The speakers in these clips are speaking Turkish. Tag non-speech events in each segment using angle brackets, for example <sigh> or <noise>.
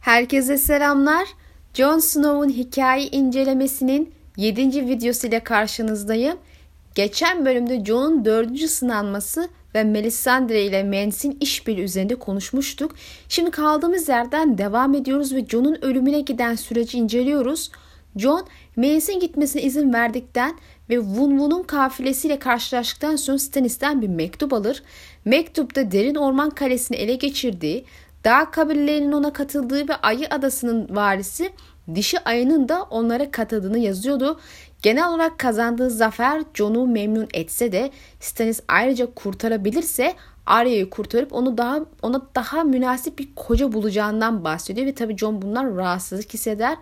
Herkese selamlar. Jon Snow'un hikaye incelemesinin 7. videosu ile karşınızdayım. Geçen bölümde Jon'un 4. sınanması ve Melisandre ile Mance'in işbirliği üzerinde konuşmuştuk. Şimdi kaldığımız yerden devam ediyoruz ve Jon'un ölümüne giden süreci inceliyoruz. Jon, Mance'in gitmesine izin verdikten ve Wun Wun'un kafilesiyle karşılaştıktan sonra Stannis'ten bir mektup alır. Mektupta derin orman kalesini ele geçirdiği, dağ kabilelerinin ona katıldığı ve Ayı Adası'nın varisi dişi ayının da onlara katıldığını yazıyordu. Genel olarak kazandığı zafer Jon'u memnun etse de Stannis ayrıca kurtarabilirse Arya'yı kurtarıp onu daha ona daha münasip bir koca bulacağından bahsediyor ve tabii Jon bundan rahatsızlık hisseder.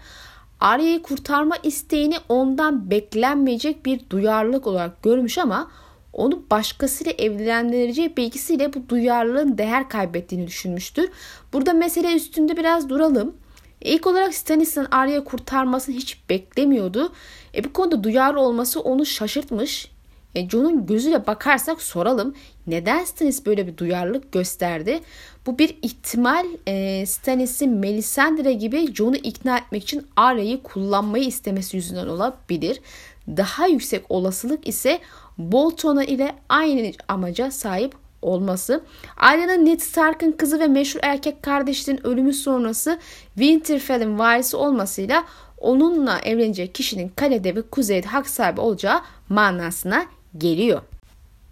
Arya'yı kurtarma isteğini ondan beklenmeyecek bir duyarlılık olarak görmüş ama onu başkasıyla evlendireceği bilgisiyle bu duyarlılığın değer kaybettiğini düşünmüştür. Burada mesele üstünde biraz duralım. İlk olarak Stannis'in Arya'yı kurtarmasını hiç beklemiyordu. E bu konuda duyarlı olması onu şaşırtmış. E Jon'un gözüyle bakarsak soralım. Neden Stannis böyle bir duyarlılık gösterdi? Bu bir ihtimal e, Stannis'in Melisandre gibi Jon'u ikna etmek için Arya'yı kullanmayı istemesi yüzünden olabilir. Daha yüksek olasılık ise Bolton'a ile aynı amaca sahip olması. Arya'nın Ned Stark'ın kızı ve meşhur erkek kardeşinin ölümü sonrası Winterfell'in varisi olmasıyla onunla evlenecek kişinin kalede ve kuzeyde hak sahibi olacağı manasına geliyor.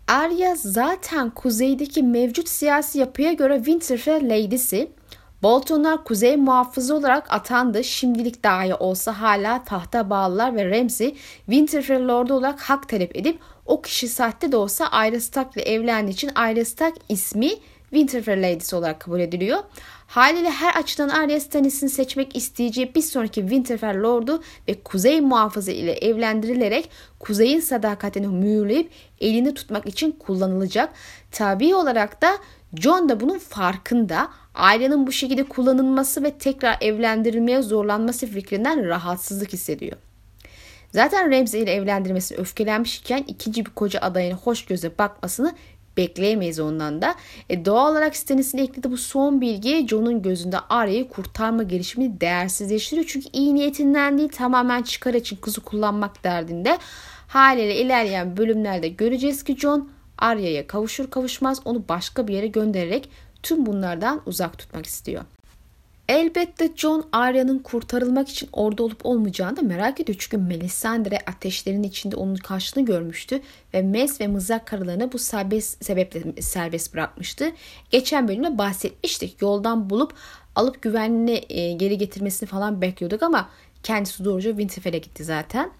Arya zaten kuzeydeki mevcut siyasi yapıya göre Winterfell Lady'si. Boltonlar kuzey muhafızı olarak atandı. Şimdilik dahi olsa hala tahta bağlılar ve Ramsay Winterfell Lord'u olarak hak talep edip o kişi sahte de olsa Arya Stark ile evlendiği için Arya Stark ismi Winterfell Lady'si olarak kabul ediliyor. Haliyle her açıdan Arya Stannis'in seçmek isteyeceği bir sonraki Winterfell Lord'u ve Kuzey Muhafızı ile evlendirilerek Kuzey'in sadakatini mühürleyip elini tutmak için kullanılacak. Tabi olarak da John da bunun farkında. Ailenin bu şekilde kullanılması ve tekrar evlendirilmeye zorlanması fikrinden rahatsızlık hissediyor. Zaten Ramsay ile evlendirmesine öfkelenmiş iken ikinci bir koca adayına hoş göze bakmasını bekleyemeyiz ondan da. E, doğal olarak Stannis'in eklediği bu son bilgi Jon'un gözünde Arya'yı kurtarma girişimini değersizleştiriyor. Çünkü iyi niyetinden değil tamamen çıkar için kızı kullanmak derdinde. Haliyle ilerleyen bölümlerde göreceğiz ki Jon Arya'ya kavuşur kavuşmaz onu başka bir yere göndererek tüm bunlardan uzak tutmak istiyor. Elbette John Arya'nın kurtarılmak için orada olup olmayacağını da merak ediyor. Çünkü Melisandre ateşlerin içinde onun karşını görmüştü ve Mes ve Mızrak karılarını bu serbest sebeple serbest bırakmıştı. Geçen bölümde bahsetmiştik. Yoldan bulup alıp güvenliğine geri getirmesini falan bekliyorduk ama kendisi doğruca Winterfell'e gitti zaten.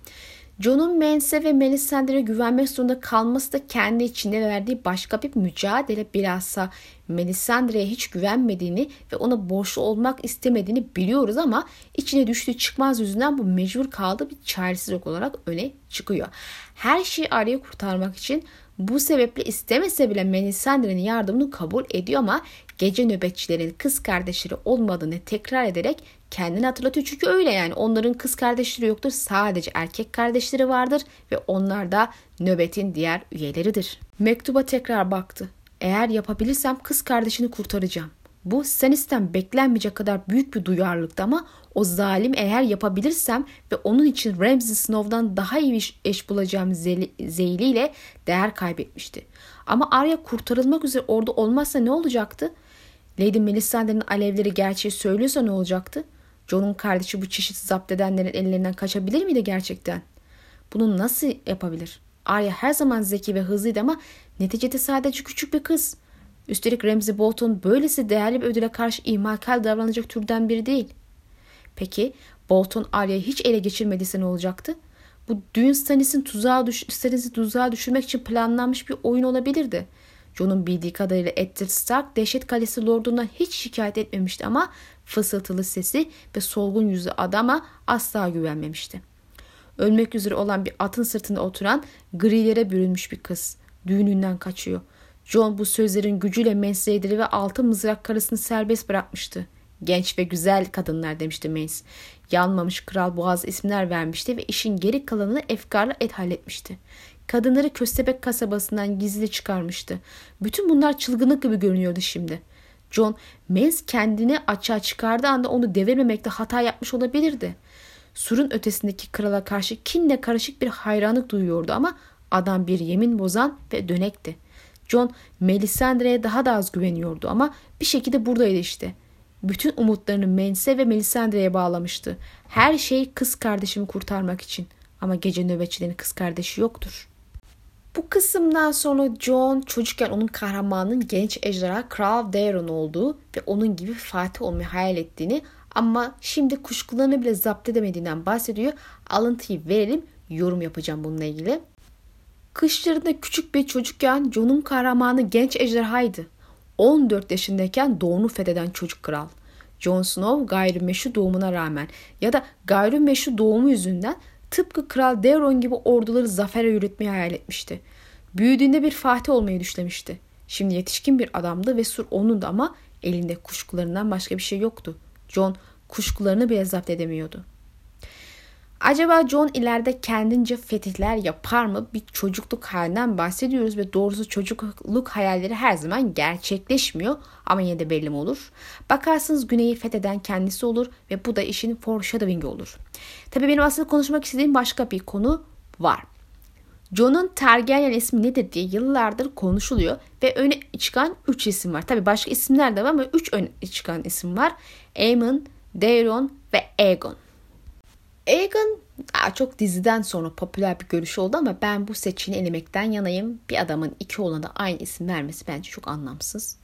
John'un Mense ve Melisandre'ye güvenmek zorunda kalması da kendi içinde verdiği başka bir mücadele bilhassa Melisandre'ye hiç güvenmediğini ve ona borçlu olmak istemediğini biliyoruz ama içine düştüğü çıkmaz yüzünden bu mecbur kaldığı bir çaresizlik olarak öne çıkıyor. Her şeyi araya kurtarmak için bu sebeple istemese bile Melisandre'nin yardımını kabul ediyor ama gece nöbetçilerin kız kardeşleri olmadığını tekrar ederek kendini hatırlatıyor. Çünkü öyle yani onların kız kardeşleri yoktur sadece erkek kardeşleri vardır ve onlar da nöbetin diğer üyeleridir. Mektuba tekrar baktı. Eğer yapabilirsem kız kardeşini kurtaracağım. Bu Stannis'ten beklenmeyecek kadar büyük bir duyarlılıktı ama o zalim eğer yapabilirsem ve onun için Ramsay Snow'dan daha iyi bir eş bulacağım zeyliyle değer kaybetmişti. Ama Arya kurtarılmak üzere orada olmazsa ne olacaktı? Lady Melisandre'nin alevleri gerçeği söylüyorsa ne olacaktı? John'un kardeşi bu çeşit zapt edenlerin ellerinden kaçabilir miydi gerçekten? Bunu nasıl yapabilir? Arya her zaman zeki ve hızlıydı ama neticede sadece küçük bir kız. Üstelik Ramsay Bolton böylesi değerli bir ödüle karşı ihmalkar davranacak türden biri değil. Peki Bolton Arya'yı hiç ele geçirmediyse ne olacaktı? Bu düğün Stannis'in tuzağa, düş Stannis'i tuzağa düşürmek için planlanmış bir oyun olabilirdi. John'un bildiği kadarıyla Eddard Stark dehşet kalesi lordundan hiç şikayet etmemişti ama fısıltılı sesi ve solgun yüzü adama asla güvenmemişti. Ölmek üzere olan bir atın sırtında oturan grilere bürünmüş bir kız. Düğününden kaçıyor. John bu sözlerin gücüyle Manslayder'i ve altı mızrak karısını serbest bırakmıştı. Genç ve güzel kadınlar demişti Mace. Yanmamış kral boğaz isimler vermişti ve işin geri kalanını efkarla et halletmişti. Kadınları Köstebek kasabasından gizli çıkarmıştı. Bütün bunlar çılgınlık gibi görünüyordu şimdi. John Mez kendini açığa çıkardığı anda onu devirmemekte hata yapmış olabilirdi. Surun ötesindeki krala karşı kinle karışık bir hayranlık duyuyordu ama adam bir yemin bozan ve dönekti. John Melisandre'ye daha da az güveniyordu ama bir şekilde buradaydı işte. Bütün umutlarını Mense ve Melisandre'ye bağlamıştı. Her şey kız kardeşimi kurtarmak için. Ama gece nöbetçilerin kız kardeşi yoktur. Bu kısımdan sonra John çocukken onun kahramanının genç ejderha Kral Daeron olduğu ve onun gibi Fatih olmayı hayal ettiğini ama şimdi kuşkularını bile zapt edemediğinden bahsediyor. Alıntıyı verelim yorum yapacağım bununla ilgili. Kışlarında küçük bir çocukken Jon'un kahramanı genç ejderhaydı. 14 yaşındayken doğunu fetheden çocuk kral. Jon Snow gayrimeşru doğumuna rağmen ya da gayrimeşru doğumu yüzünden tıpkı Kral Daeron gibi orduları zafere yürütmeyi hayal etmişti. Büyüdüğünde bir fatih olmayı düşlemişti. Şimdi yetişkin bir adamdı ve sur onun da ama elinde kuşkularından başka bir şey yoktu. John kuşkularını bile zapt edemiyordu. Acaba John ileride kendince fetihler yapar mı? Bir çocukluk halinden bahsediyoruz ve doğrusu çocukluk hayalleri her zaman gerçekleşmiyor ama yine de belli mi olur? Bakarsınız güneyi fetheden kendisi olur ve bu da işin foreshadowing'i olur. Tabii benim aslında konuşmak istediğim başka bir konu var. John'un Targaryen ismi nedir diye yıllardır konuşuluyor ve öne çıkan 3 isim var. Tabii başka isimler de var ama 3 öne çıkan isim var. Aemon, Daeron ve Aegon. Aegon daha çok diziden sonra popüler bir görüş oldu ama ben bu seçeneği elemekten yanayım. Bir adamın iki oğlana aynı isim vermesi bence çok anlamsız.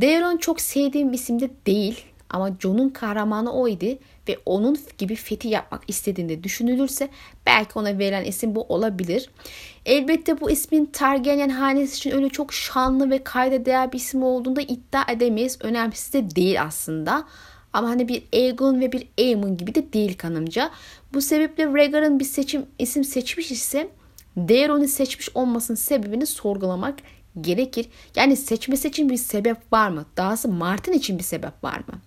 Daeron çok sevdiğim bir isim de değil ama Jon'un kahramanı oydu ve onun gibi fethi yapmak istediğinde düşünülürse belki ona verilen isim bu olabilir. Elbette bu ismin Targaryen hanesi için öyle çok şanlı ve kayda değer bir isim olduğunda iddia edemeyiz. Önemsiz de değil aslında. Ama hani bir Aegon ve bir Aemon gibi de değil kanımca. Bu sebeple Rhaegar'ın bir seçim isim seçmiş ise Daeron'u seçmiş olmasının sebebini sorgulamak gerekir. Yani seçmesi için bir sebep var mı? Dahası Martin için bir sebep var mı?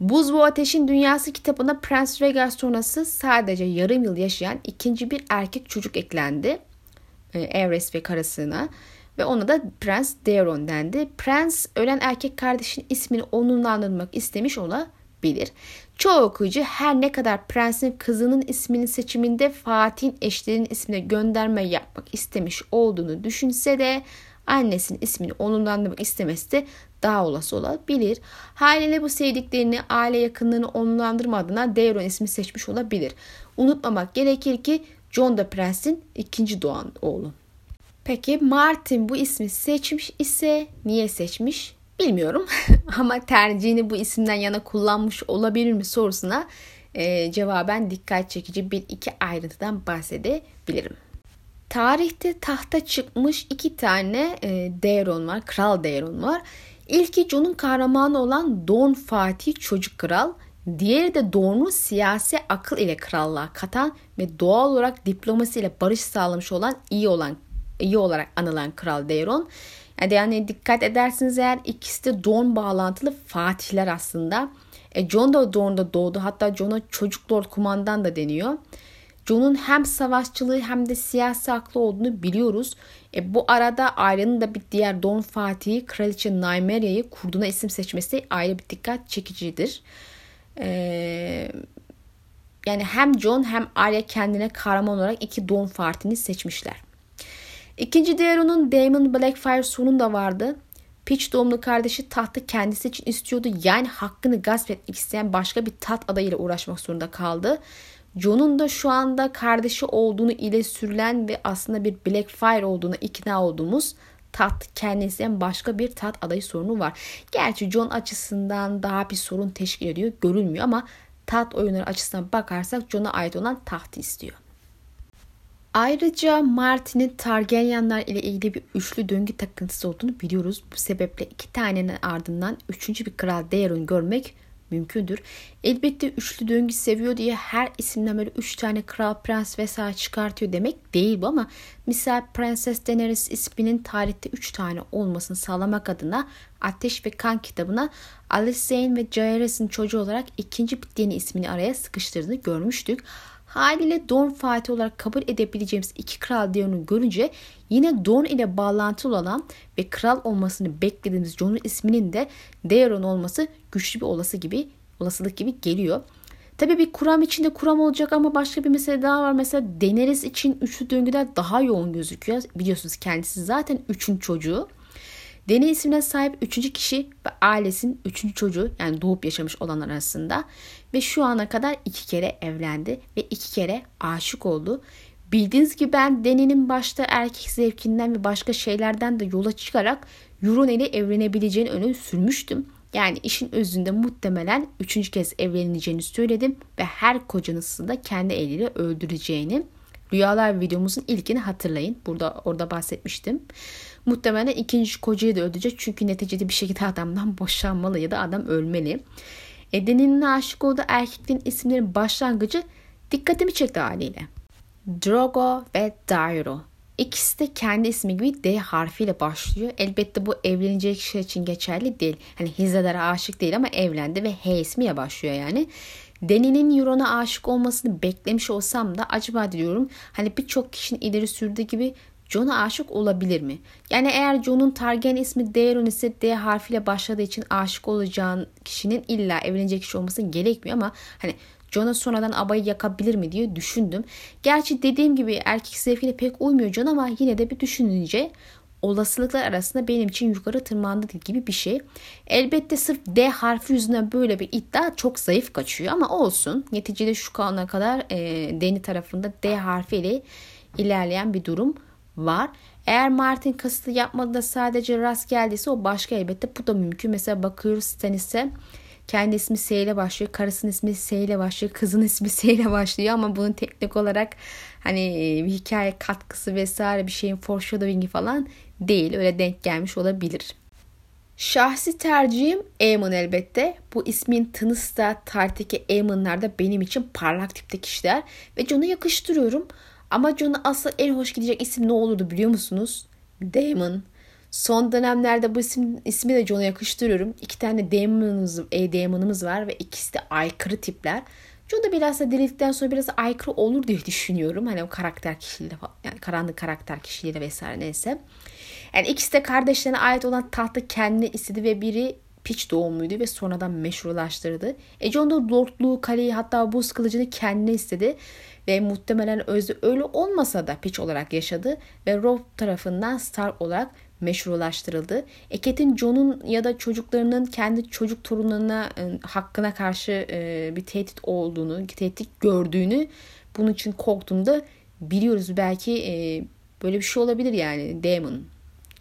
Buz ve Ateşin Dünyası kitabına Prens Rhaegar sonrası sadece yarım yıl yaşayan ikinci bir erkek çocuk eklendi. Aerys ve karısına ve ona da Prens Daeron dendi. Prens ölen erkek kardeşin ismini onunlandırmak istemiş olabilir. Çoğu okuyucu her ne kadar prensin kızının isminin seçiminde Fatih'in eşlerinin ismine gönderme yapmak istemiş olduğunu düşünse de annesinin ismini onunlandırmak istemesi de daha olası olabilir. Haliyle bu sevdiklerini, aile yakınlığını onurlandırma adına Daeron ismi seçmiş olabilir. Unutmamak gerekir ki John da prensin ikinci doğan oğlu. Peki Martin bu ismi seçmiş ise niye seçmiş? Bilmiyorum <laughs> ama tercihini bu isimden yana kullanmış olabilir mi sorusuna e, cevaben dikkat çekici bir iki ayrıntıdan bahsedebilirim. Tarihte tahta çıkmış iki tane e, Daeron var, Kral Daeron var. İlki Jon'un kahramanı olan Don Fatih Çocuk Kral. Diğeri de Dorne'u siyasi akıl ile krallığa katan ve doğal olarak diplomasiyle barış sağlamış olan iyi olan iyi olarak anılan Kral Daeron. Yani, dikkat edersiniz eğer ikisi de Dorne bağlantılı Fatihler aslında. E, Jon da Dorne'da doğdu. Hatta Jon'a çocuk lord kumandan da deniyor. Jon'un hem savaşçılığı hem de siyasi aklı olduğunu biliyoruz. E, bu arada ailenin de bir diğer Don Fatih'i Kraliçe Nymeria'yı kurduğuna isim seçmesi ayrı bir dikkat çekicidir. E, yani hem Jon hem Arya kendine kahraman olarak iki Don Fatih'ini seçmişler. İkinci Daeron'un Daemon Blackfire sonunda vardı. Peach doğumlu kardeşi tahtı kendisi için istiyordu. Yani hakkını gasp etmek isteyen başka bir tat adayıyla uğraşmak zorunda kaldı. Jon'un da şu anda kardeşi olduğunu ile sürülen ve aslında bir Blackfire olduğuna ikna olduğumuz tat kendisinden başka bir tat adayı sorunu var. Gerçi Jon açısından daha bir sorun teşkil ediyor görülmüyor ama tat oyunları açısından bakarsak Jon'a ait olan tahtı istiyor. Ayrıca Martin'in Targaryenler ile ilgili bir üçlü döngü takıntısı olduğunu biliyoruz. Bu sebeple iki tanenin ardından üçüncü bir kral Daeron görmek mümkündür. Elbette üçlü döngü seviyor diye her isimden böyle üç tane kral, prens vesaire çıkartıyor demek değil bu ama misal Prenses Daenerys isminin tarihte üç tane olmasını sağlamak adına Ateş ve Kan kitabına Alicent ve Jaehaerys'in çocuğu olarak ikinci yeni ismini araya sıkıştırdığını görmüştük. Haliyle Dorn Fatih olarak kabul edebileceğimiz iki kral Theon'u görünce yine Dorn ile bağlantılı olan ve kral olmasını beklediğimiz Jon'un isminin de Daeron olması güçlü bir olası gibi olasılık gibi geliyor. Tabi bir kuram içinde kuram olacak ama başka bir mesele daha var. Mesela Daenerys için üçlü döngüler daha yoğun gözüküyor. Biliyorsunuz kendisi zaten üçün çocuğu. Deni ismine sahip üçüncü kişi ve ailesinin üçüncü çocuğu yani doğup yaşamış olanlar arasında ve şu ana kadar iki kere evlendi ve iki kere aşık oldu. Bildiğiniz gibi ben Deni'nin başta erkek zevkinden ve başka şeylerden de yola çıkarak Euron ile evlenebileceğini öne sürmüştüm. Yani işin özünde muhtemelen üçüncü kez evleneceğini söyledim ve her kocanızı da kendi eliyle öldüreceğini. Rüyalar videomuzun ilkini hatırlayın. Burada orada bahsetmiştim. Muhtemelen ikinci kocayı da öldürecek çünkü neticede bir şekilde adamdan <laughs> boşanmalı ya da adam ölmeli. Eden'in aşık olduğu erkeklerin isimlerin başlangıcı dikkatimi çekti haliyle. Drogo ve Dairo. İkisi de kendi ismi gibi D harfiyle başlıyor. Elbette bu evlenecek kişi için geçerli değil. Hani Hizadar'a aşık değil ama evlendi ve H ismiyle başlıyor yani. Deni'nin Euron'a aşık olmasını beklemiş olsam da acaba diyorum hani birçok kişinin ileri sürdüğü gibi John'a aşık olabilir mi? Yani eğer John'un Targaryen ismi Daeron ise D harfiyle başladığı için aşık olacağın kişinin illa evlenecek kişi olması gerekmiyor ama hani John'a sonradan abayı yakabilir mi diye düşündüm. Gerçi dediğim gibi erkek zevkine pek uymuyor John ama yine de bir düşününce olasılıklar arasında benim için yukarı tırmandı gibi bir şey. Elbette sırf D harfi yüzünden böyle bir iddia çok zayıf kaçıyor ama olsun. Neticede şu ana kadar e, Deni tarafında D harfiyle ilerleyen bir durum var. Eğer Martin kasıtlı yapmadı da sadece rast geldiyse o başka elbette bu da mümkün. Mesela bakıyoruz Stannis'e kendi ismi S ile başlıyor. Karısının ismi S ile başlıyor. Kızın ismi S ile başlıyor ama bunun teknik olarak hani bir hikaye katkısı vesaire bir şeyin foreshadowing'i falan değil. Öyle denk gelmiş olabilir. Şahsi tercihim Aemon elbette. Bu ismin tınısı da tarihteki Aemon'lar da benim için parlak tipte kişiler. Ve Jon'a yakıştırıyorum. Ama John'a asıl en hoş gidecek isim ne olurdu biliyor musunuz? Damon. Son dönemlerde bu isim, ismi de John'a yakıştırıyorum. İki tane Damon'ımız, e, Damon'ımız var ve ikisi de aykırı tipler. John da biraz da dirildikten sonra biraz aykırı olur diye düşünüyorum. Hani o karakter kişiliğiyle yani karanlık karakter kişiliğiyle vesaire neyse. Yani ikisi de kardeşlerine ait olan tahtı kendi istedi ve biri piç doğumluydu ve sonradan meşrulaştırdı. E John da lordluğu, kaleyi hatta buz kılıcını kendine istedi ve muhtemelen özü öyle olmasa da piç olarak yaşadı ve Rob tarafından star olarak meşrulaştırıldı. Eket'in John'un ya da çocuklarının kendi çocuk torunlarına e, hakkına karşı e, bir tehdit olduğunu, tehdit gördüğünü, bunun için korktuğunu da biliyoruz. Belki e, böyle bir şey olabilir yani Damon.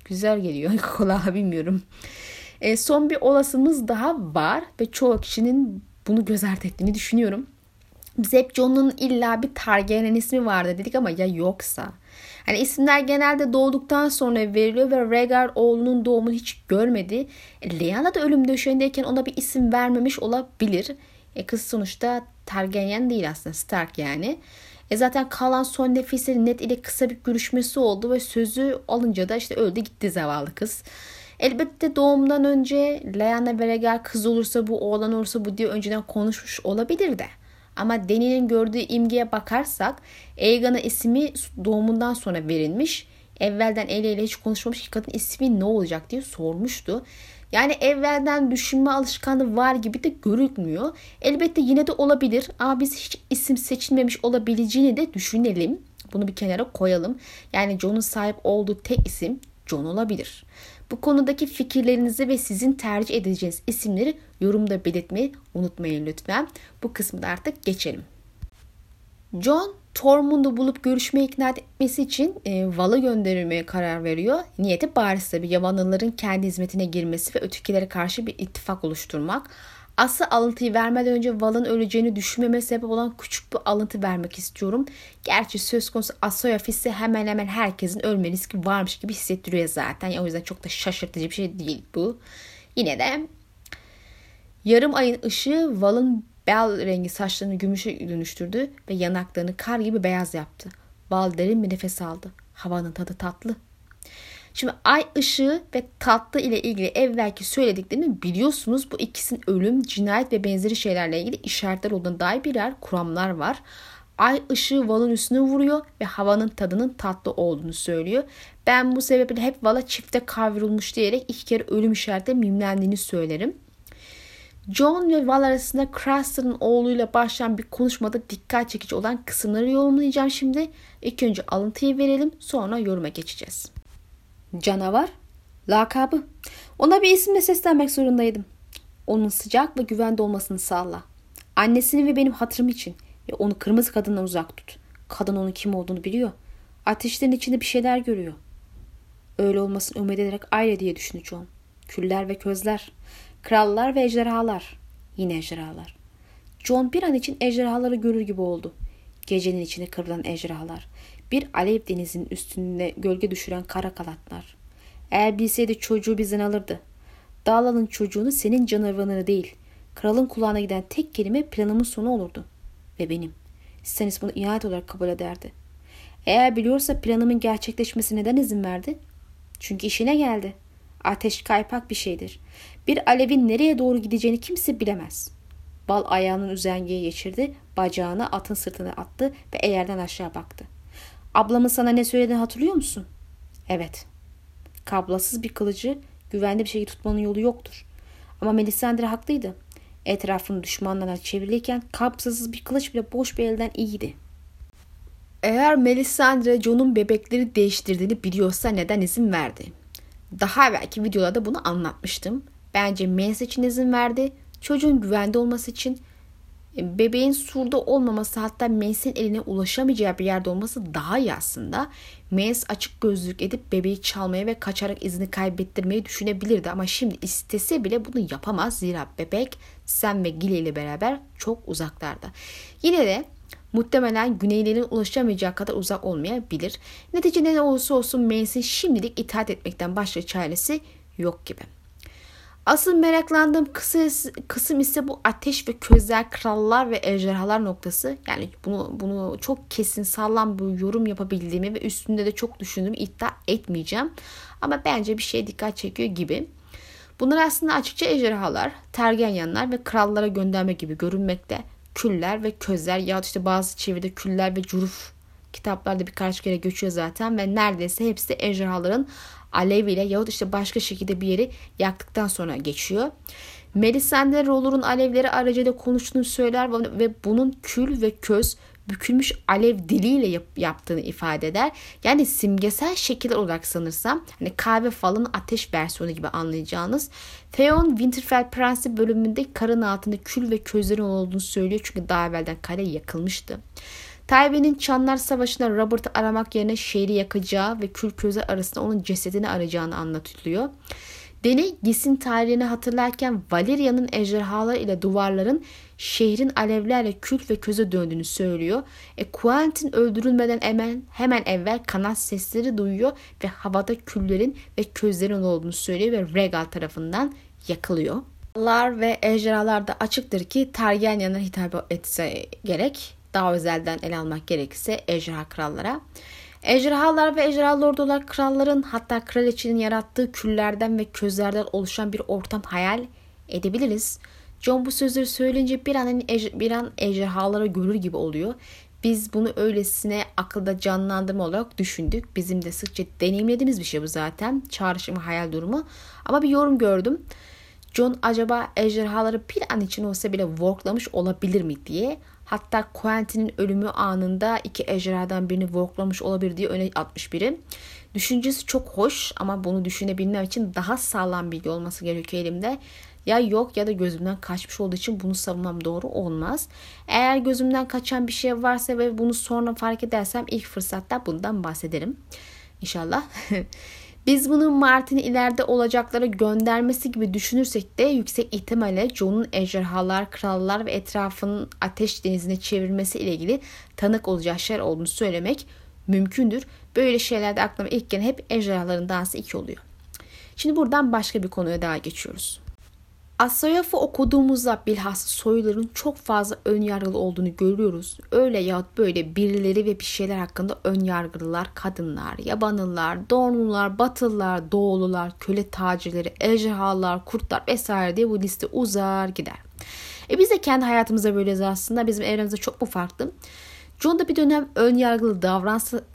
Güzel geliyor. <laughs> Kulağa bilmiyorum. Son bir olasımız daha var ve çoğu kişinin bunu göz ardı ettiğini düşünüyorum. Biz hep John'un illa bir Targaryen ismi vardı dedik ama ya yoksa? Hani isimler genelde doğduktan sonra veriliyor ve Rhaegar oğlunun doğumunu hiç görmedi. E, Lyanna da ölüm döşeğindeyken ona bir isim vermemiş olabilir. E kız sonuçta Targaryen değil aslında Stark yani. E zaten kalan son nefesi net ile kısa bir görüşmesi oldu ve sözü alınca da işte öldü gitti zavallı kız. Elbette doğumdan önce Lyanna ve Rhaegar kız olursa bu oğlan olursa bu diye önceden konuşmuş olabilir de. Ama Deni'nin gördüğü imgeye bakarsak Aegon'a ismi doğumundan sonra verilmiş. Evvelden Ellie ile hiç konuşmamış ki kadın ismi ne olacak diye sormuştu. Yani evvelden düşünme alışkanlığı var gibi de görünmüyor. Elbette yine de olabilir ama biz hiç isim seçilmemiş olabileceğini de düşünelim. Bunu bir kenara koyalım. Yani John'un sahip olduğu tek isim John olabilir. Bu konudaki fikirlerinizi ve sizin tercih edeceğiniz isimleri yorumda belirtmeyi unutmayın lütfen. Bu kısmı artık geçelim. John Tormund'u bulup görüşmeye ikna etmesi için e, Val'a gönderilmeye karar veriyor. Niyeti bariz tabi Yamanlıların kendi hizmetine girmesi ve ötekilere karşı bir ittifak oluşturmak. Asıl alıntıyı vermeden önce Val'ın öleceğini düşünmeme sebep olan küçük bir alıntı vermek istiyorum. Gerçi söz konusu Asoyafis'e hemen hemen herkesin ölme riski varmış gibi hissettiriyor zaten. Yani o yüzden çok da şaşırtıcı bir şey değil bu. Yine de yarım ayın ışığı Val'ın bel rengi saçlarını gümüşe dönüştürdü ve yanaklarını kar gibi beyaz yaptı. Val derin bir nefes aldı. Havanın tadı tatlı. Şimdi ay ışığı ve tatlı ile ilgili evvelki söylediklerimi biliyorsunuz. Bu ikisinin ölüm, cinayet ve benzeri şeylerle ilgili işaretler olduğuna dair birer kuramlar var. Ay ışığı Val'ın üstüne vuruyor ve havanın tadının tatlı olduğunu söylüyor. Ben bu sebeple hep Val'a çifte kavrulmuş diyerek iki kere ölüm işareti mimlendiğini söylerim. John ve Val arasında Craster'ın oğluyla başlayan bir konuşmada dikkat çekici olan kısımları yorumlayacağım şimdi. İlk önce alıntıyı verelim sonra yoruma geçeceğiz. Canavar, lakabı. Ona bir isimle seslenmek zorundaydım. Onun sıcak ve güvende olmasını sağla. Annesini ve benim hatırım için ve onu kırmızı kadından uzak tut. Kadın onun kim olduğunu biliyor. Ateşlerin içinde bir şeyler görüyor. Öyle olmasını ümit ederek aile diye düşündü John. Küller ve közler. Krallar ve ejderhalar. Yine ejderhalar. John bir an için ejderhaları görür gibi oldu. Gecenin içine kıvrılan ejderhalar. Bir alev denizinin üstünde gölge düşüren kara kalatlar. Eğer bilseydi çocuğu bizden alırdı. Dağlanın çocuğunu senin canavarını değil. Kralın kulağına giden tek kelime planımın sonu olurdu. Ve benim. Stannis bunu ihanet olarak kabul ederdi. Eğer biliyorsa planımın gerçekleşmesi neden izin verdi? Çünkü işine geldi. Ateş kaypak bir şeydir. Bir alevin nereye doğru gideceğini kimse bilemez. Bal ayağının üzengeye geçirdi, bacağını atın sırtına attı ve eğerden aşağı baktı. Ablamın sana ne söylediğini hatırlıyor musun? Evet. Kablasız bir kılıcı güvenli bir şekilde tutmanın yolu yoktur. Ama Melisandre haklıydı. Etrafını düşmanlarına çevirirken kapsız bir kılıç bile boş bir elden iyiydi. Eğer Melisandre Jon'un bebekleri değiştirdiğini biliyorsa neden izin verdi? Daha belki videolarda bunu anlatmıştım. Bence Mens için izin verdi. Çocuğun güvende olması için bebeğin surda olmaması hatta Mens'in eline ulaşamayacağı bir yerde olması daha iyi aslında. Mens açık gözlük edip bebeği çalmaya ve kaçarak izini kaybettirmeyi düşünebilirdi ama şimdi istese bile bunu yapamaz. Zira bebek Sam ve Gile ile beraber çok uzaklarda. Yine de muhtemelen güneylerin ulaşamayacağı kadar uzak olmayabilir. Neticede ne olursa olsun Mens'in şimdilik itaat etmekten başka çaresi yok gibi. Asıl meraklandığım kısım, kısım ise bu ateş ve közler, krallar ve ejderhalar noktası. Yani bunu bunu çok kesin sağlam bir yorum yapabildiğimi ve üstünde de çok düşündüğümü iddia etmeyeceğim. Ama bence bir şey dikkat çekiyor gibi. Bunlar aslında açıkça ejderhalar, tergenyanlar ve krallara gönderme gibi görünmekte. Küller ve közler ya işte bazı çeviride küller ve curuf kitaplarda birkaç kere geçiyor zaten ve neredeyse hepsi ejderhaların aleviyle yahut işte başka şekilde bir yeri yaktıktan sonra geçiyor. Melisandre Roller'un alevleri aracıyla konuştuğunu söyler ve bunun kül ve köz bükülmüş alev diliyle yap, yaptığını ifade eder. Yani simgesel şekiller olarak sanırsam hani kahve falın ateş versiyonu gibi anlayacağınız. Theon Winterfell Prensi bölümünde karın altında kül ve közlerin olduğunu söylüyor çünkü daha evvelden kale yakılmıştı. Tywin'in Çanlar Savaşı'nda Robert'ı aramak yerine şehri yakacağı ve kül köze arasında onun cesedini arayacağını anlatılıyor. Deni Gis'in tarihini hatırlarken Valeria'nın ejderhalar ile duvarların şehrin alevlerle kül ve köze döndüğünü söylüyor. E, Quentin öldürülmeden hemen, hemen evvel kanat sesleri duyuyor ve havada küllerin ve közlerin olduğunu söylüyor ve Regal tarafından yakılıyor. Lar ve ejderhalar da açıktır ki Targaryen'e hitap etse gerek daha özelden ele almak gerekirse ejderha krallara. Ejderhalar ve ejderha lordular kralların hatta kraliçenin yarattığı küllerden ve közlerden oluşan bir ortam hayal edebiliriz. John bu sözleri söyleyince bir an, bir an ejderhaları görür gibi oluyor. Biz bunu öylesine akılda canlandırma olarak düşündük. Bizim de sıkça deneyimlediğimiz bir şey bu zaten. Çağrışım hayal durumu. Ama bir yorum gördüm. John acaba ejderhaları bir an için olsa bile worklamış olabilir mi diye. Hatta Quentin'in ölümü anında iki ejderhadan birini worklamış olabilir diye öne atmış biri. Düşüncesi çok hoş ama bunu düşünebilmem için daha sağlam bilgi olması gerekiyor elimde. Ya yok ya da gözümden kaçmış olduğu için bunu savunmam doğru olmaz. Eğer gözümden kaçan bir şey varsa ve bunu sonra fark edersem ilk fırsatta bundan bahsederim. İnşallah. <laughs> Biz bunu Martin'i ileride olacaklara göndermesi gibi düşünürsek de yüksek ihtimalle John'un ejderhalar, krallar ve etrafının ateş denizine çevirmesi ile ilgili tanık olacağı şeyler olduğunu söylemek mümkündür. Böyle şeylerde aklıma ilk gelen hep ejderhaların dansı iki oluyor. Şimdi buradan başka bir konuya daha geçiyoruz. Asyaf'ı okuduğumuzda bilhassa soyluların çok fazla ön yargılı olduğunu görüyoruz. Öyle ya böyle birileri ve bir şeyler hakkında ön yargılılar kadınlar, yabanlılar, doğumlular, batılılar, doğulular, köle tacirleri, ejderhalar, kurtlar vesaire diye bu liste uzar gider. E biz de kendi hayatımızda böyleyiz aslında. Bizim evremizde çok mu farklı? John da bir dönem ön yargılı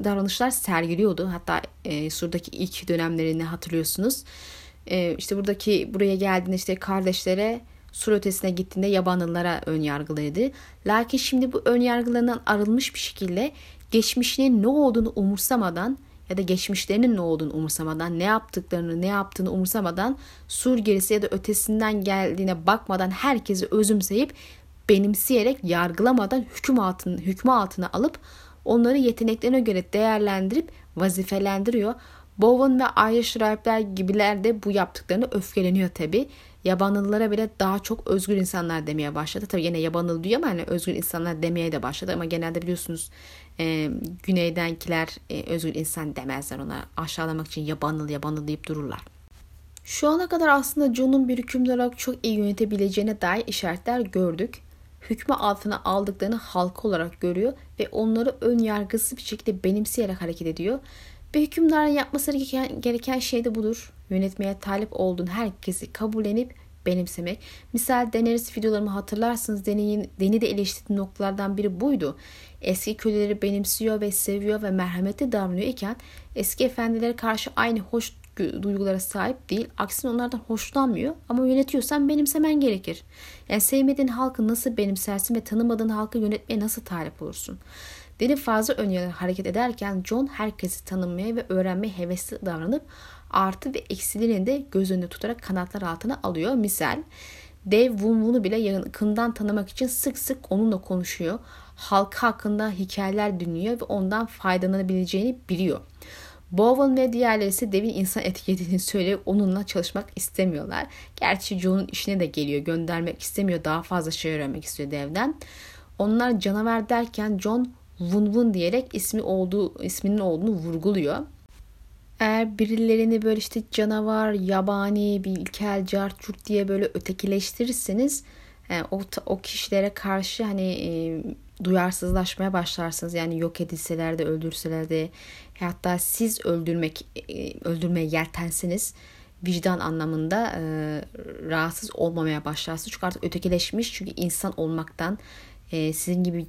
davranışlar sergiliyordu. Hatta e, Sur'daki ilk dönemlerini hatırlıyorsunuz. E, işte buradaki buraya geldiğinde işte kardeşlere sur ötesine gittiğinde yabanlılara ön yargılıydı. Lakin şimdi bu ön yargılarından arılmış bir şekilde geçmişinin ne olduğunu umursamadan ya da geçmişlerinin ne olduğunu umursamadan, ne yaptıklarını, ne yaptığını umursamadan, sur gerisi ya da ötesinden geldiğine bakmadan herkesi özümseyip benimseyerek yargılamadan hüküm altına, hükmü altına alıp onları yeteneklerine göre değerlendirip vazifelendiriyor. Bowen ve Irish Rapper gibiler de bu yaptıklarını öfkeleniyor tabi. Yabanılılara bile daha çok özgür insanlar demeye başladı. Tabi yine yabanılı diyor ama hani özgür insanlar demeye de başladı. Ama genelde biliyorsunuz e, güneydenkiler e, özgür insan demezler ona. Aşağılamak için yabanıl yabanıl deyip dururlar. Şu ana kadar aslında John'un bir hükümdar olarak çok iyi yönetebileceğine dair işaretler gördük. Hükmü altına aldıklarını halka olarak görüyor ve onları ön yargısız bir şekilde benimseyerek hareket ediyor. Bir hükümdarın yapması gereken, şey de budur. Yönetmeye talip olduğun herkesi kabullenip benimsemek. Misal Daenerys videolarımı hatırlarsınız Deni'nin Deni de eleştirdiği noktalardan biri buydu. Eski köleleri benimsiyor ve seviyor ve merhametli davranıyor iken eski efendilere karşı aynı hoş duygulara sahip değil. Aksine onlardan hoşlanmıyor ama yönetiyorsan benimsemen gerekir. Yani sevmediğin halkı nasıl benimsersin ve tanımadığın halkı yönetmeye nasıl talip olursun? Deni fazla ön hareket ederken John herkesi tanımaya ve öğrenmeye hevesli davranıp artı ve eksilerini de göz önünde tutarak kanatlar altına alıyor. Misal Dave Wunwun'u bile yakından tanımak için sık sık onunla konuşuyor. Halk hakkında hikayeler dinliyor ve ondan faydalanabileceğini biliyor. Bowen ve diğerleri ise devin insan etiketini <laughs> söyleyip onunla çalışmak istemiyorlar. Gerçi John'un işine de geliyor. Göndermek istemiyor. Daha fazla şey öğrenmek istiyor devden. Onlar canavar derken John Vun Vun diyerek ismi olduğu, isminin olduğunu vurguluyor. Eğer birilerini böyle işte canavar, yabani, bilkel, cartçurt diye böyle ötekileştirirseniz e, o, o kişilere karşı hani e, duyarsızlaşmaya başlarsınız. Yani yok edilseler de öldürseler de hatta siz öldürmek e, öldürmeye yeltensiniz vicdan anlamında e, rahatsız olmamaya başlarsınız. Çünkü artık ötekileşmiş çünkü insan olmaktan e, sizin gibi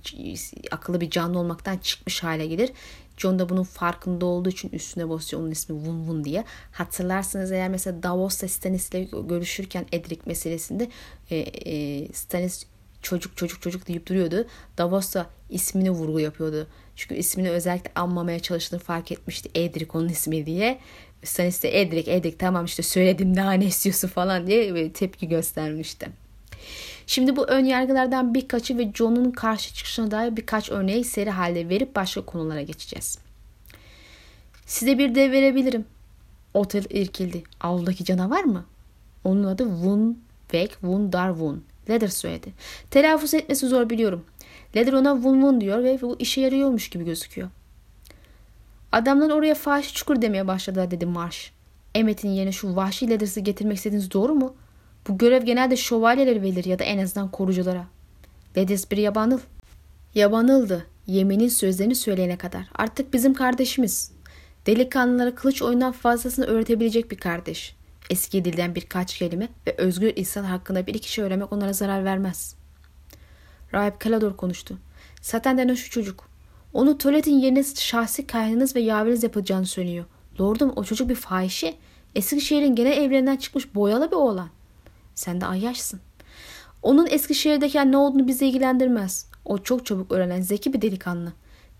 akıllı bir canlı olmaktan çıkmış hale gelir. John da bunun farkında olduğu için üstüne basıyor onun ismi Vun Vun diye. Hatırlarsanız eğer mesela Davos'ta Stannis ile görüşürken Edric meselesinde e, e, Stannis çocuk çocuk çocuk deyip duruyordu. Davos da ismini vurgu yapıyordu. Çünkü ismini özellikle anmamaya çalıştığını fark etmişti. Edric onun ismi diye. Stannis de Edric Edric tamam işte söyledim daha ne istiyorsun falan diye tepki göstermişti. Şimdi bu ön yargılardan birkaçı ve John'un karşı çıkışına dair birkaç örneği seri halde verip başka konulara geçeceğiz. Size bir dev verebilirim. Otel irkildi. Avludaki canavar mı? Onun adı Wun Vek Wun Dar Wun. Leather söyledi. Telaffuz etmesi zor biliyorum. Leather ona Wun Wun diyor ve bu işe yarıyormuş gibi gözüküyor. Adamlar oraya fahiş çukur demeye başladılar dedi Marsh. Emmet'in yerine şu vahşi Leathers'ı getirmek istediğiniz doğru mu? Bu görev genelde şövalyeleri verilir ya da en azından koruculara. Ledis bir yabanıl. Yabanıldı. Yemenin sözlerini söyleyene kadar. Artık bizim kardeşimiz. Delikanlılara kılıç oyundan fazlasını öğretebilecek bir kardeş. Eski dilden birkaç kelime ve özgür insan hakkında bir iki şey öğrenmek onlara zarar vermez. Rahip Kalador konuştu. Zaten denen şu çocuk. Onu tuvaletin yerine şahsi kaynınız ve yaveriniz yapacağını söylüyor. Lordum o çocuk bir fahişe. Eskişehir'in genel evlerinden çıkmış boyalı bir oğlan. Sen de ayyaşsın. Onun Eskişehir'deyken ne olduğunu bizi ilgilendirmez. O çok çabuk öğrenen zeki bir delikanlı.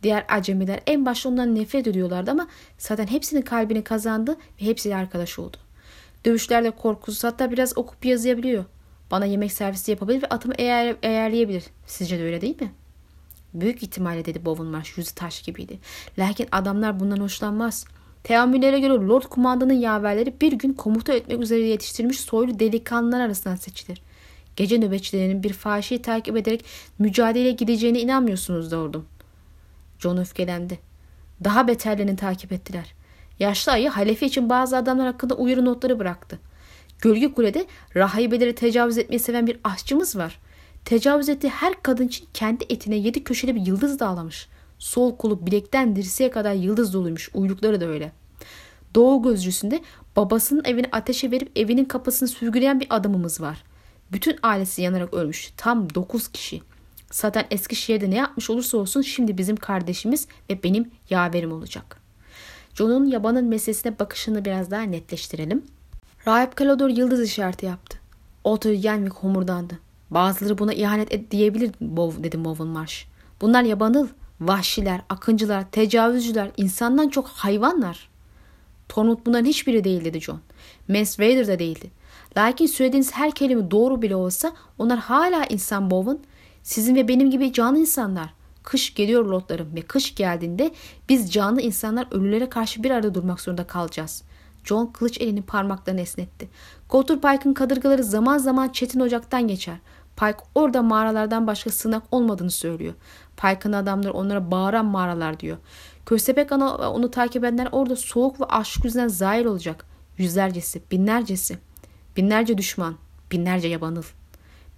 Diğer acemiler en başta ondan nefret ediyorlardı ama zaten hepsinin kalbini kazandı ve hepsiyle arkadaş oldu. Dövüşlerde korkusuz hatta biraz okup yazıyabiliyor. Bana yemek servisi yapabilir ve atımı eğer, eğerleyebilir. Sizce de öyle değil mi? Büyük ihtimalle dedi Bowenmarsh yüzü taş gibiydi. Lakin adamlar bundan hoşlanmaz. Teamüllere göre Lord Kumandanın yaverleri bir gün komuta etmek üzere yetiştirilmiş soylu delikanlılar arasından seçilir. Gece nöbetçilerinin bir fahişeyi takip ederek mücadeleye gideceğine inanmıyorsunuz dordum. John öfkelendi. Daha beterlerini takip ettiler. Yaşlı ayı halefi için bazı adamlar hakkında uyarı notları bıraktı. Gölge Kule'de rahibeleri tecavüz etmeyi seven bir aşçımız var. Tecavüz ettiği her kadın için kendi etine yedi köşeli bir yıldız dağlamış. Sol kolu bilekten dirseğe kadar yıldız doluymuş. Uylukları da öyle. Doğu gözcüsünde babasının evini ateşe verip evinin kapısını sürgüleyen bir adamımız var. Bütün ailesi yanarak ölmüş. Tam 9 kişi. Zaten Eskişehir'de ne yapmış olursa olsun şimdi bizim kardeşimiz ve benim yaverim olacak. John'un yabanın meselesine bakışını biraz daha netleştirelim. Rahip Kalodor yıldız işareti yaptı. Otter Yenvik homurdandı. Bazıları buna ihanet et diyebilir Bov, dedi Movin Marsh. Bunlar yabanıl, vahşiler, akıncılar, tecavüzcüler, insandan çok hayvanlar. Tormund bunların hiçbiri değil dedi John. Mance Raider da değildi. Lakin söylediğiniz her kelime doğru bile olsa onlar hala insan Bowen. Sizin ve benim gibi canlı insanlar. Kış geliyor lotlarım ve kış geldiğinde biz canlı insanlar ölülere karşı bir arada durmak zorunda kalacağız. John kılıç elini parmaklarını esnetti. Gotur Pike'ın kadırgaları zaman zaman Çetin Ocak'tan geçer. Pike orada mağaralardan başka sığınak olmadığını söylüyor. Pike'ın adamları onlara bağıran mağaralar diyor. Köstebek ana onu takip edenler orada soğuk ve aşk yüzünden zahir olacak. Yüzlercesi, binlercesi. Binlerce düşman, binlerce yabanıl.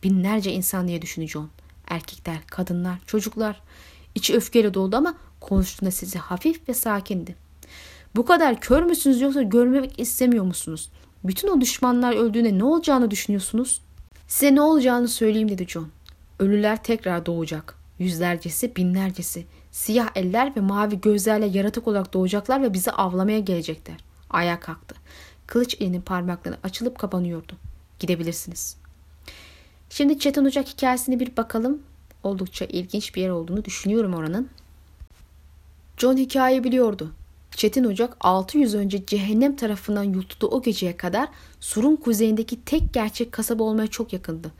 Binlerce insan diye düşünüyor Erkekler, kadınlar, çocuklar. İçi öfkeyle doldu ama konuştuğunda sizi hafif ve sakindi. Bu kadar kör müsünüz yoksa görmemek istemiyor musunuz? Bütün o düşmanlar öldüğünde ne olacağını düşünüyorsunuz? Size ne olacağını söyleyeyim dedi John. Ölüler tekrar doğacak. Yüzlercesi, binlercesi. Siyah eller ve mavi gözlerle yaratık olarak doğacaklar ve bizi avlamaya gelecekler. Ayağa kalktı. Kılıç elinin parmakları açılıp kapanıyordu. Gidebilirsiniz. Şimdi Çetin Ocak hikayesine bir bakalım. Oldukça ilginç bir yer olduğunu düşünüyorum oranın. John hikayeyi biliyordu. Çetin Ocak 600 önce cehennem tarafından yutulduğu o geceye kadar Sur'un kuzeyindeki tek gerçek kasaba olmaya çok yakındı.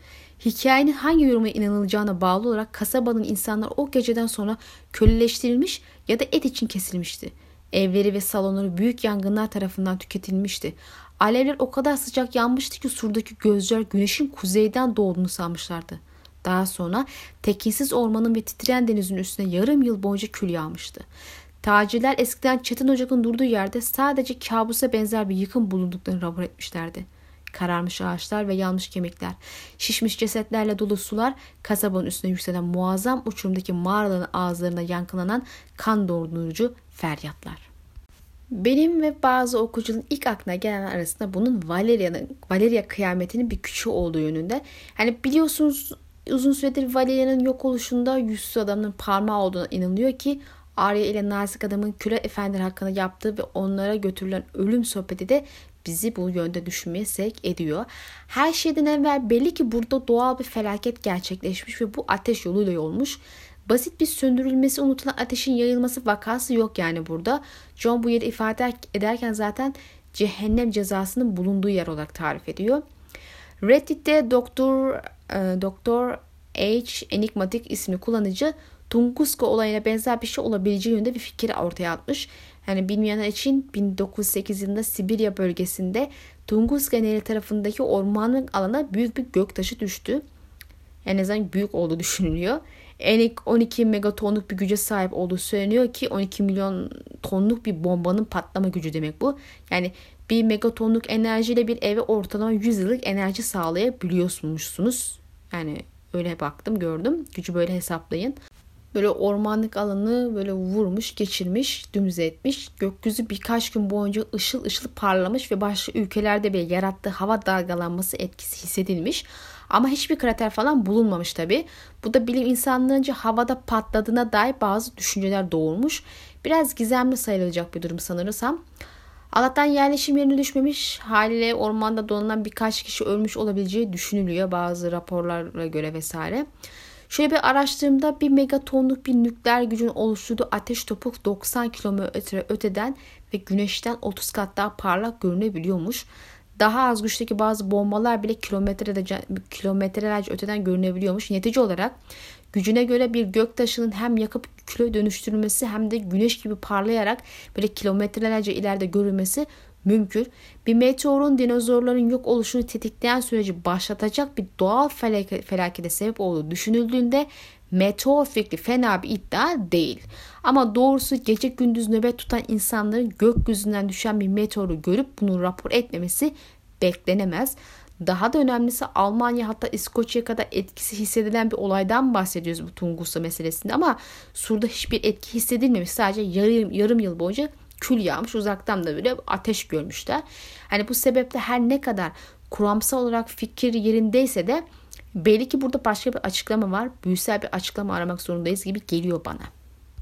Hikayenin hangi yoruma inanılacağına bağlı olarak kasabanın insanlar o geceden sonra köleleştirilmiş ya da et için kesilmişti. Evleri ve salonları büyük yangınlar tarafından tüketilmişti. Alevler o kadar sıcak yanmıştı ki surdaki gözler güneşin kuzeyden doğduğunu sanmışlardı. Daha sonra tekinsiz ormanın ve titreyen denizin üstüne yarım yıl boyunca kül yağmıştı. Tacirler eskiden Çetin Ocak'ın durduğu yerde sadece kabusa benzer bir yıkım bulunduklarını rapor etmişlerdi. Kararmış ağaçlar ve yanmış kemikler, şişmiş cesetlerle dolu sular, kasabanın üstüne yükselen muazzam uçurumdaki mağaraların ağızlarına yankılanan kan dondurucu feryatlar. Benim ve bazı okuyucuların ilk aklına gelen arasında bunun Valeria'nın Valeria kıyametinin bir küçüğü olduğu yönünde. Hani biliyorsunuz uzun süredir Valeria'nın yok oluşunda yüzsüz adamın parmağı olduğuna inanılıyor ki Arya ile Nazik adamın Küre Efendi hakkında yaptığı ve onlara götürülen ölüm sohbeti de bizi bu yönde düşünmeye sevk ediyor. Her şeyden evvel belli ki burada doğal bir felaket gerçekleşmiş ve bu ateş yoluyla olmuş. Basit bir söndürülmesi unutulan ateşin yayılması vakası yok yani burada. John bu yeri ifade ederken zaten cehennem cezasının bulunduğu yer olarak tarif ediyor. Reddit'te Doktor e, Doktor H Enigmatik ismi kullanıcı Tunguska olayına benzer bir şey olabileceği yönünde bir fikir ortaya atmış. Yani bilmeyenler için 1908 yılında Sibirya bölgesinde Tunguska Nehri tarafındaki ormanlık alana büyük bir göktaşı düştü. En azından büyük olduğu düşünülüyor. Enik 12 megatonluk bir güce sahip olduğu söyleniyor ki 12 milyon tonluk bir bombanın patlama gücü demek bu. Yani bir megatonluk enerjiyle bir eve ortalama 100 yıllık enerji sağlayabiliyorsunuz. Yani öyle baktım gördüm. Gücü böyle hesaplayın. Böyle ormanlık alanı böyle vurmuş, geçirmiş, dümdüz etmiş. Gökyüzü birkaç gün boyunca ışıl ışıl parlamış ve başka ülkelerde bile yarattığı hava dalgalanması etkisi hissedilmiş. Ama hiçbir krater falan bulunmamış tabi. Bu da bilim insanlarınca havada patladığına dair bazı düşünceler doğurmuş. Biraz gizemli sayılacak bir durum sanırsam. Allah'tan yerleşim yerine düşmemiş. Haliyle ormanda donulan birkaç kişi ölmüş olabileceği düşünülüyor bazı raporlara göre vesaire. Şöyle bir araştırdığımda bir megatonluk bir nükleer gücün oluşturduğu ateş topu 90 kilometre öteden ve güneşten 30 kat daha parlak görünebiliyormuş. Daha az güçteki bazı bombalar bile kilometrelerce, kilometrelerce öteden görünebiliyormuş. Netice olarak gücüne göre bir göktaşının hem yakıp küle dönüştürülmesi hem de güneş gibi parlayarak böyle kilometrelerce ileride görülmesi mümkün. Bir meteorun dinozorların yok oluşunu tetikleyen süreci başlatacak bir doğal felakete sebep olduğu düşünüldüğünde meteor fikri fena bir iddia değil. Ama doğrusu gece gündüz nöbet tutan insanların gökyüzünden düşen bir meteoru görüp bunu rapor etmemesi beklenemez. Daha da önemlisi Almanya hatta İskoçya kadar etkisi hissedilen bir olaydan bahsediyoruz bu Tunguska meselesinde ama Sur'da hiçbir etki hissedilmemiş. Sadece yarım, yarım yıl boyunca kül yağmış uzaktan da böyle ateş görmüşler. Hani bu sebeple her ne kadar kuramsal olarak fikir yerindeyse de Belli ki burada başka bir açıklama var. Büyüsel bir açıklama aramak zorundayız gibi geliyor bana.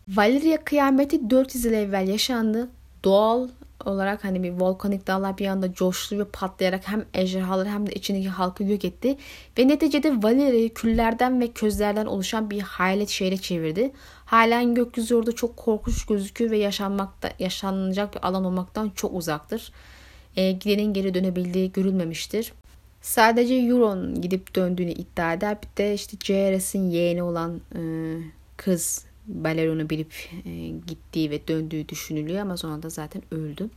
Valeria kıyameti 400 yıl evvel yaşandı. Doğal olarak hani bir volkanik dağlar bir anda coştu ve patlayarak hem ejderhaları hem de içindeki halkı yok etti. Ve neticede Valeria'yı küllerden ve közlerden oluşan bir hayalet şehre çevirdi. Halen gökyüzü orada çok korkunç gözüküyor ve yaşanmakta, yaşanacak bir alan olmaktan çok uzaktır. E, gidenin geri dönebildiği görülmemiştir. Sadece Euron gidip döndüğünü iddia eder. Bir de işte Jaehaerys'in yeğeni olan e, kız Balleronu bilip e, gittiği ve döndüğü düşünülüyor ama sonra da zaten öldü.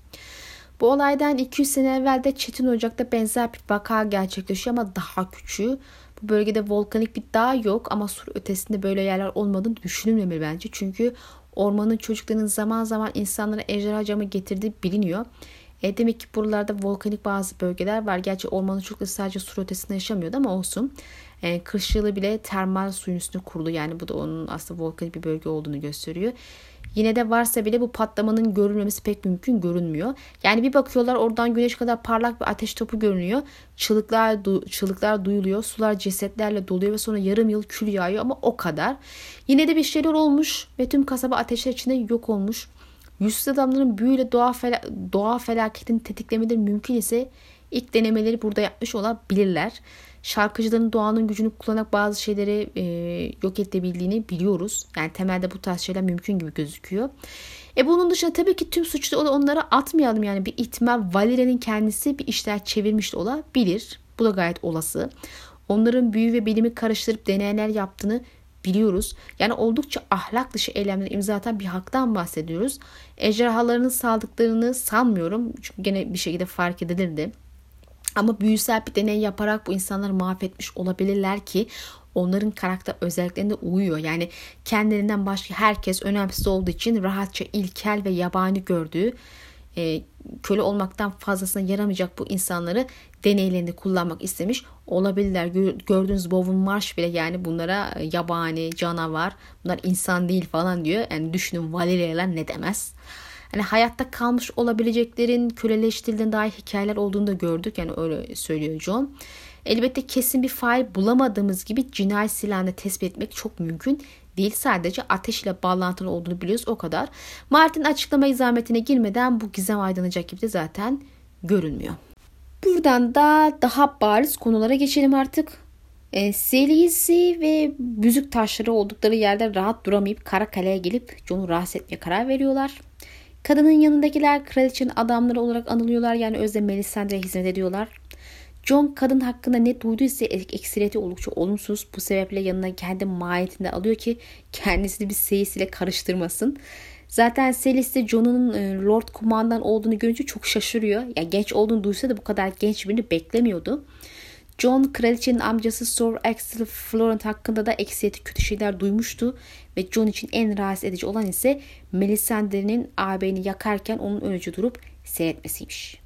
Bu olaydan 200 sene evvel de Çetin Ocak'ta benzer bir vaka gerçekleşiyor ama daha küçüğü. Bölgede volkanik bir dağ yok ama sur ötesinde böyle yerler olmadığını düşünülmemeli bence. Çünkü ormanın çocuklarının zaman zaman insanlara ejderha camı getirdiği biliniyor. E demek ki buralarda volkanik bazı bölgeler var. Gerçi ormanın çocukları sadece sur ötesinde yaşamıyordu ama olsun. E, kış yılı bile termal suyun üstüne kurulu. Yani bu da onun aslında volkanik bir bölge olduğunu gösteriyor. Yine de varsa bile bu patlamanın görülmemesi pek mümkün görünmüyor. Yani bir bakıyorlar oradan güneş kadar parlak bir ateş topu görünüyor. Çığlıklar, du- çığlıklar duyuluyor. Sular cesetlerle doluyor ve sonra yarım yıl kül yağıyor ama o kadar. Yine de bir şeyler olmuş ve tüm kasaba ateşler içinde yok olmuş. Yüzsüz adamların büyüyle doğa, fel- doğa felaketini tetiklemeleri mümkün ise ilk denemeleri burada yapmış olabilirler şarkıcıların doğanın gücünü kullanarak bazı şeyleri e, yok edebildiğini biliyoruz. Yani temelde bu tarz şeyler mümkün gibi gözüküyor. E bunun dışında tabii ki tüm suçlu onlara atmayalım. Yani bir ihtimal Valeria'nın kendisi bir işler çevirmiş olabilir. Bu da gayet olası. Onların büyü ve bilimi karıştırıp deneyler yaptığını biliyoruz. Yani oldukça ahlak dışı eylemler imza atan bir haktan bahsediyoruz. Ejderhalarının saldıklarını sanmıyorum. Çünkü gene bir şekilde fark edilirdi. Ama büyüsel bir deney yaparak bu insanları mahvetmiş olabilirler ki onların karakter özelliklerine uyuyor. Yani kendilerinden başka herkes önemsiz olduğu için rahatça ilkel ve yabani gördüğü e, köle olmaktan fazlasına yaramayacak bu insanları deneylerinde kullanmak istemiş olabilirler. Gördüğünüz Bowen Marsh bile yani bunlara e, yabani, canavar, bunlar insan değil falan diyor. Yani düşünün Valeria'lar ne demez hani hayatta kalmış olabileceklerin köleleştirildiğine dair hikayeler olduğunu da gördük. Yani öyle söylüyor John. Elbette kesin bir fail bulamadığımız gibi cinayet silahını tespit etmek çok mümkün değil. Sadece ateş ile bağlantılı olduğunu biliyoruz o kadar. Martin açıklama izametine girmeden bu gizem aydınlanacak gibi de zaten görünmüyor. Buradan da daha bariz konulara geçelim artık. E, Selisi ve büzük taşları oldukları yerde rahat duramayıp kara kaleye gelip John'u rahatsız etmeye karar veriyorlar. Kadının yanındakiler kraliçenin adamları olarak anılıyorlar. Yani özde Melisandre'ye hizmet ediyorlar. John kadın hakkında ne duyduysa eksileti oldukça olumsuz. Bu sebeple yanına kendi mahiyetinde alıyor ki kendisini bir seyisiyle karıştırmasın. Zaten Selis de John'un e, Lord Kumandan olduğunu görünce çok şaşırıyor. Ya yani genç olduğunu duysa da bu kadar genç birini beklemiyordu. John kraliçenin amcası Sir Axel Florent hakkında da eksiyeti kötü şeyler duymuştu ve John için en rahatsız edici olan ise Melisandre'nin ağabeyini yakarken onun önce durup seyretmesiymiş.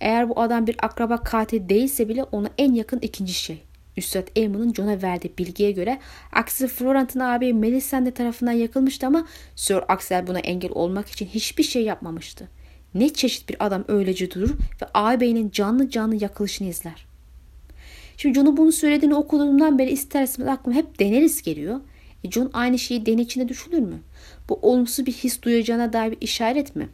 Eğer bu adam bir akraba katil değilse bile ona en yakın ikinci şey. Üstad Aemon'un John'a verdiği bilgiye göre Axel Florent'ın ağabeyi Melisandre tarafından yakılmıştı ama Sir Axel buna engel olmak için hiçbir şey yapmamıştı. Ne çeşit bir adam öylece durur ve ağabeyinin canlı canlı yakılışını izler. Şimdi John'un bunu söylediğini okuduğumdan beri ister istemez aklıma hep Daenerys geliyor. E John aynı şeyi den içinde düşünür mü? Bu olumsuz bir his duyacağına dair bir işaret mi?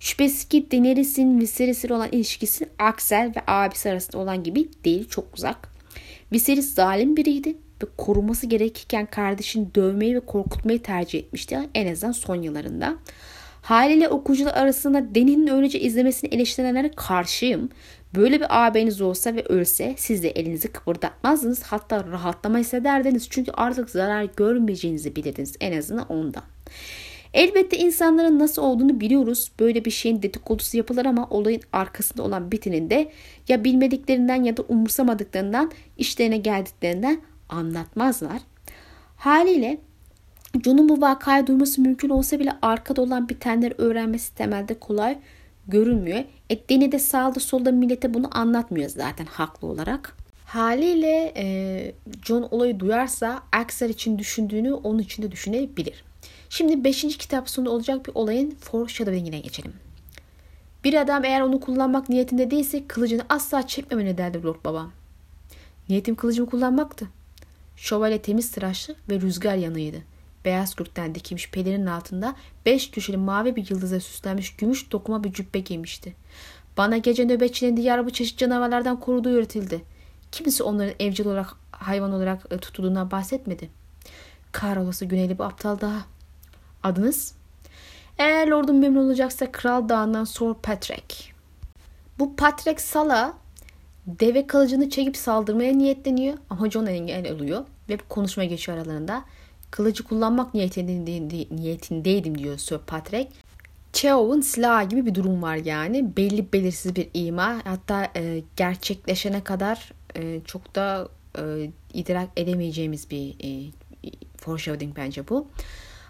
Şüphesiz ki Daenerys'in Viserys ile olan ilişkisi Axel ve abisi arasında olan gibi değil çok uzak. Viserys zalim biriydi ve koruması gerekirken kardeşini dövmeyi ve korkutmayı tercih etmişti en azından son yıllarında. Haliyle okuyucular arasında Deni'nin öylece izlemesini eleştirenlere karşıyım. Böyle bir ağabeyiniz olsa ve ölse siz de elinizi kıpırdatmazdınız. Hatta rahatlama hissederdiniz. Çünkü artık zarar görmeyeceğinizi bilirdiniz. En azından ondan. Elbette insanların nasıl olduğunu biliyoruz. Böyle bir şeyin dedikodusu yapılır ama olayın arkasında olan bitinin de ya bilmediklerinden ya da umursamadıklarından işlerine geldiklerinden anlatmazlar. Haliyle John'un bu vakayı duyması mümkün olsa bile arkada olan bitenleri öğrenmesi temelde kolay görünmüyor. E, Deni de sağda solda millete bunu anlatmıyor zaten haklı olarak. Haliyle e, John olayı duyarsa Axel için düşündüğünü onun için de düşünebilir. Şimdi 5. kitap sonunda olacak bir olayın foreshadowing'ine geçelim. Bir adam eğer onu kullanmak niyetinde değilse kılıcını asla çekmemeli derdi Lord Babam. Niyetim kılıcımı kullanmaktı. Şövalye temiz tıraşlı ve rüzgar yanıydı. Beyaz kürkten dikilmiş pelerin altında beş köşeli mavi bir yıldıza süslenmiş gümüş dokuma bir cübbe giymişti. Bana gece nöbetçinin diyarı bu çeşit canavarlardan koruduğu öğretildi. Kimse onların evcil olarak hayvan olarak e, tutulduğundan bahsetmedi. Kahrolası güneyli bir aptal daha. Adınız? Eğer lordum memnun olacaksa Kral Dağı'ndan Sir Patrick. Bu Patrick Sala deve kılıcını çekip saldırmaya niyetleniyor ama John engel oluyor ve bir konuşma geçiyor aralarında. Kılıcı kullanmak niyetindeydim, diyor Sir Patrick. Cheov'un silahı gibi bir durum var yani. Belli belirsiz bir ima. Hatta e, gerçekleşene kadar e, çok da e, idrak edemeyeceğimiz bir e, foreshadowing bence bu.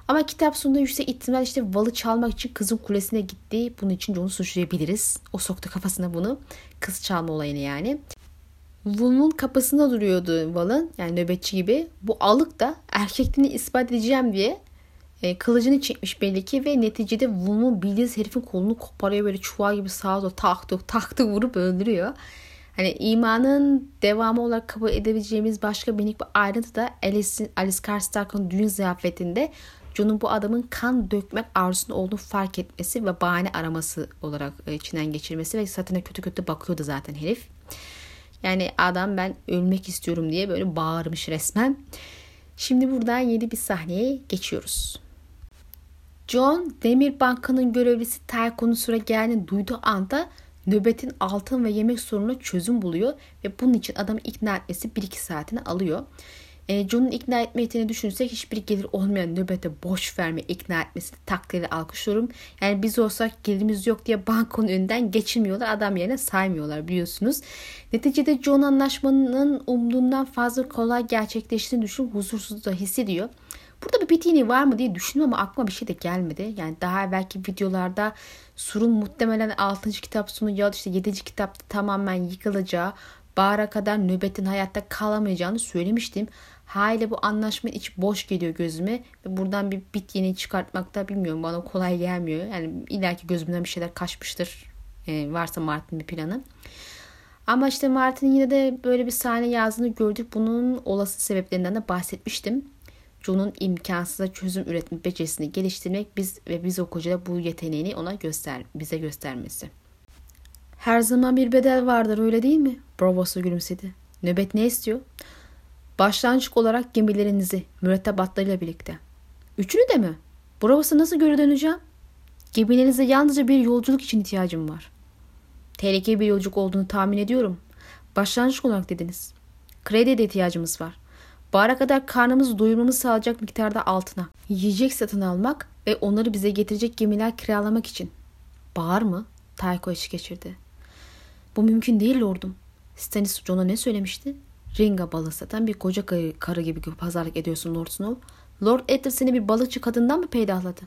Ama kitap sonunda yüksek ihtimal işte Val'ı çalmak için kızın kulesine gitti. Bunun için onu suçlayabiliriz. O soktu kafasına bunu. Kız çalma olayını yani. Wulf'un kapısında duruyordu Val'ın yani nöbetçi gibi. Bu alık da erkekliğini ispat edeceğim diye e, kılıcını çekmiş belli ki ve neticede Wulf'un bildiğiniz herifin kolunu koparıyor böyle çuval gibi sağa doğru taktı taktı vurup öldürüyor. Hani imanın devamı olarak kabul edebileceğimiz başka minik bir ayrıntı da Alice, Alice Karstark'ın düğün ziyafetinde John'un bu adamın kan dökmek arzusunda olduğunu fark etmesi ve bahane araması olarak e, içinden geçirmesi ve zaten kötü kötü bakıyordu zaten herif. Yani adam ben ölmek istiyorum diye böyle bağırmış resmen. Şimdi buradan yeni bir sahneye geçiyoruz. John Demir Banka'nın görevlisi Taykon'un süre geldiğini duyduğu anda nöbetin altın ve yemek sorununa çözüm buluyor ve bunun için adamı ikna etmesi 1-2 saatini alıyor. E, John'un ikna etme yeteneğini düşünürsek hiçbir gelir olmayan nöbete boş verme ikna etmesi takdiri alkışlıyorum. Yani biz olsak gelirimiz yok diye bankonun önünden geçirmiyorlar. Adam yerine saymıyorlar biliyorsunuz. Neticede John anlaşmanın umduğundan fazla kolay gerçekleştiğini düşünüp huzursuz da hissediyor. Burada bir bitini var mı diye düşündüm ama aklıma bir şey de gelmedi. Yani daha belki videolarda Sur'un muhtemelen 6. kitap sonu ya da işte 7. kitapta tamamen yıkılacağı, bahara kadar nöbetin hayatta kalamayacağını söylemiştim. Haliyle bu anlaşma iç boş geliyor gözüme ve buradan bir bit yeni çıkartmak da bilmiyorum bana kolay gelmiyor. Yani illaki gözümden bir şeyler kaçmıştır. Ee, varsa Martin bir planı. Ama işte Martin'in yine de böyle bir sahne yazdığını gördük. Bunun olası sebeplerinden de bahsetmiştim. John'un imkansıza çözüm üretme becerisini geliştirmek biz ve biz okuyucuda bu yeteneğini ona göster bize göstermesi. Her zaman bir bedel vardır öyle değil mi? Bravosu gülümsedi. Nöbet ne istiyor? Başlangıç olarak gemilerinizi mürettebatlarıyla birlikte. Üçünü de mi? Bravosu nasıl göre döneceğim? Gemilerinize yalnızca bir yolculuk için ihtiyacım var. Tehlikeli bir yolculuk olduğunu tahmin ediyorum. Başlangıç olarak dediniz. Krediye de ihtiyacımız var. Bahara kadar karnımızı doyurmamızı sağlayacak miktarda altına. Yiyecek satın almak ve onları bize getirecek gemiler kiralamak için. Bahar mı? Tayko eşlik geçirdi. Bu mümkün değil lordum. Stannis John'a ne söylemişti? Ringa balığı satan bir koca karı, gibi pazarlık ediyorsun Lord Snow. Lord Eddard seni bir balıkçı kadından mı peydahladı?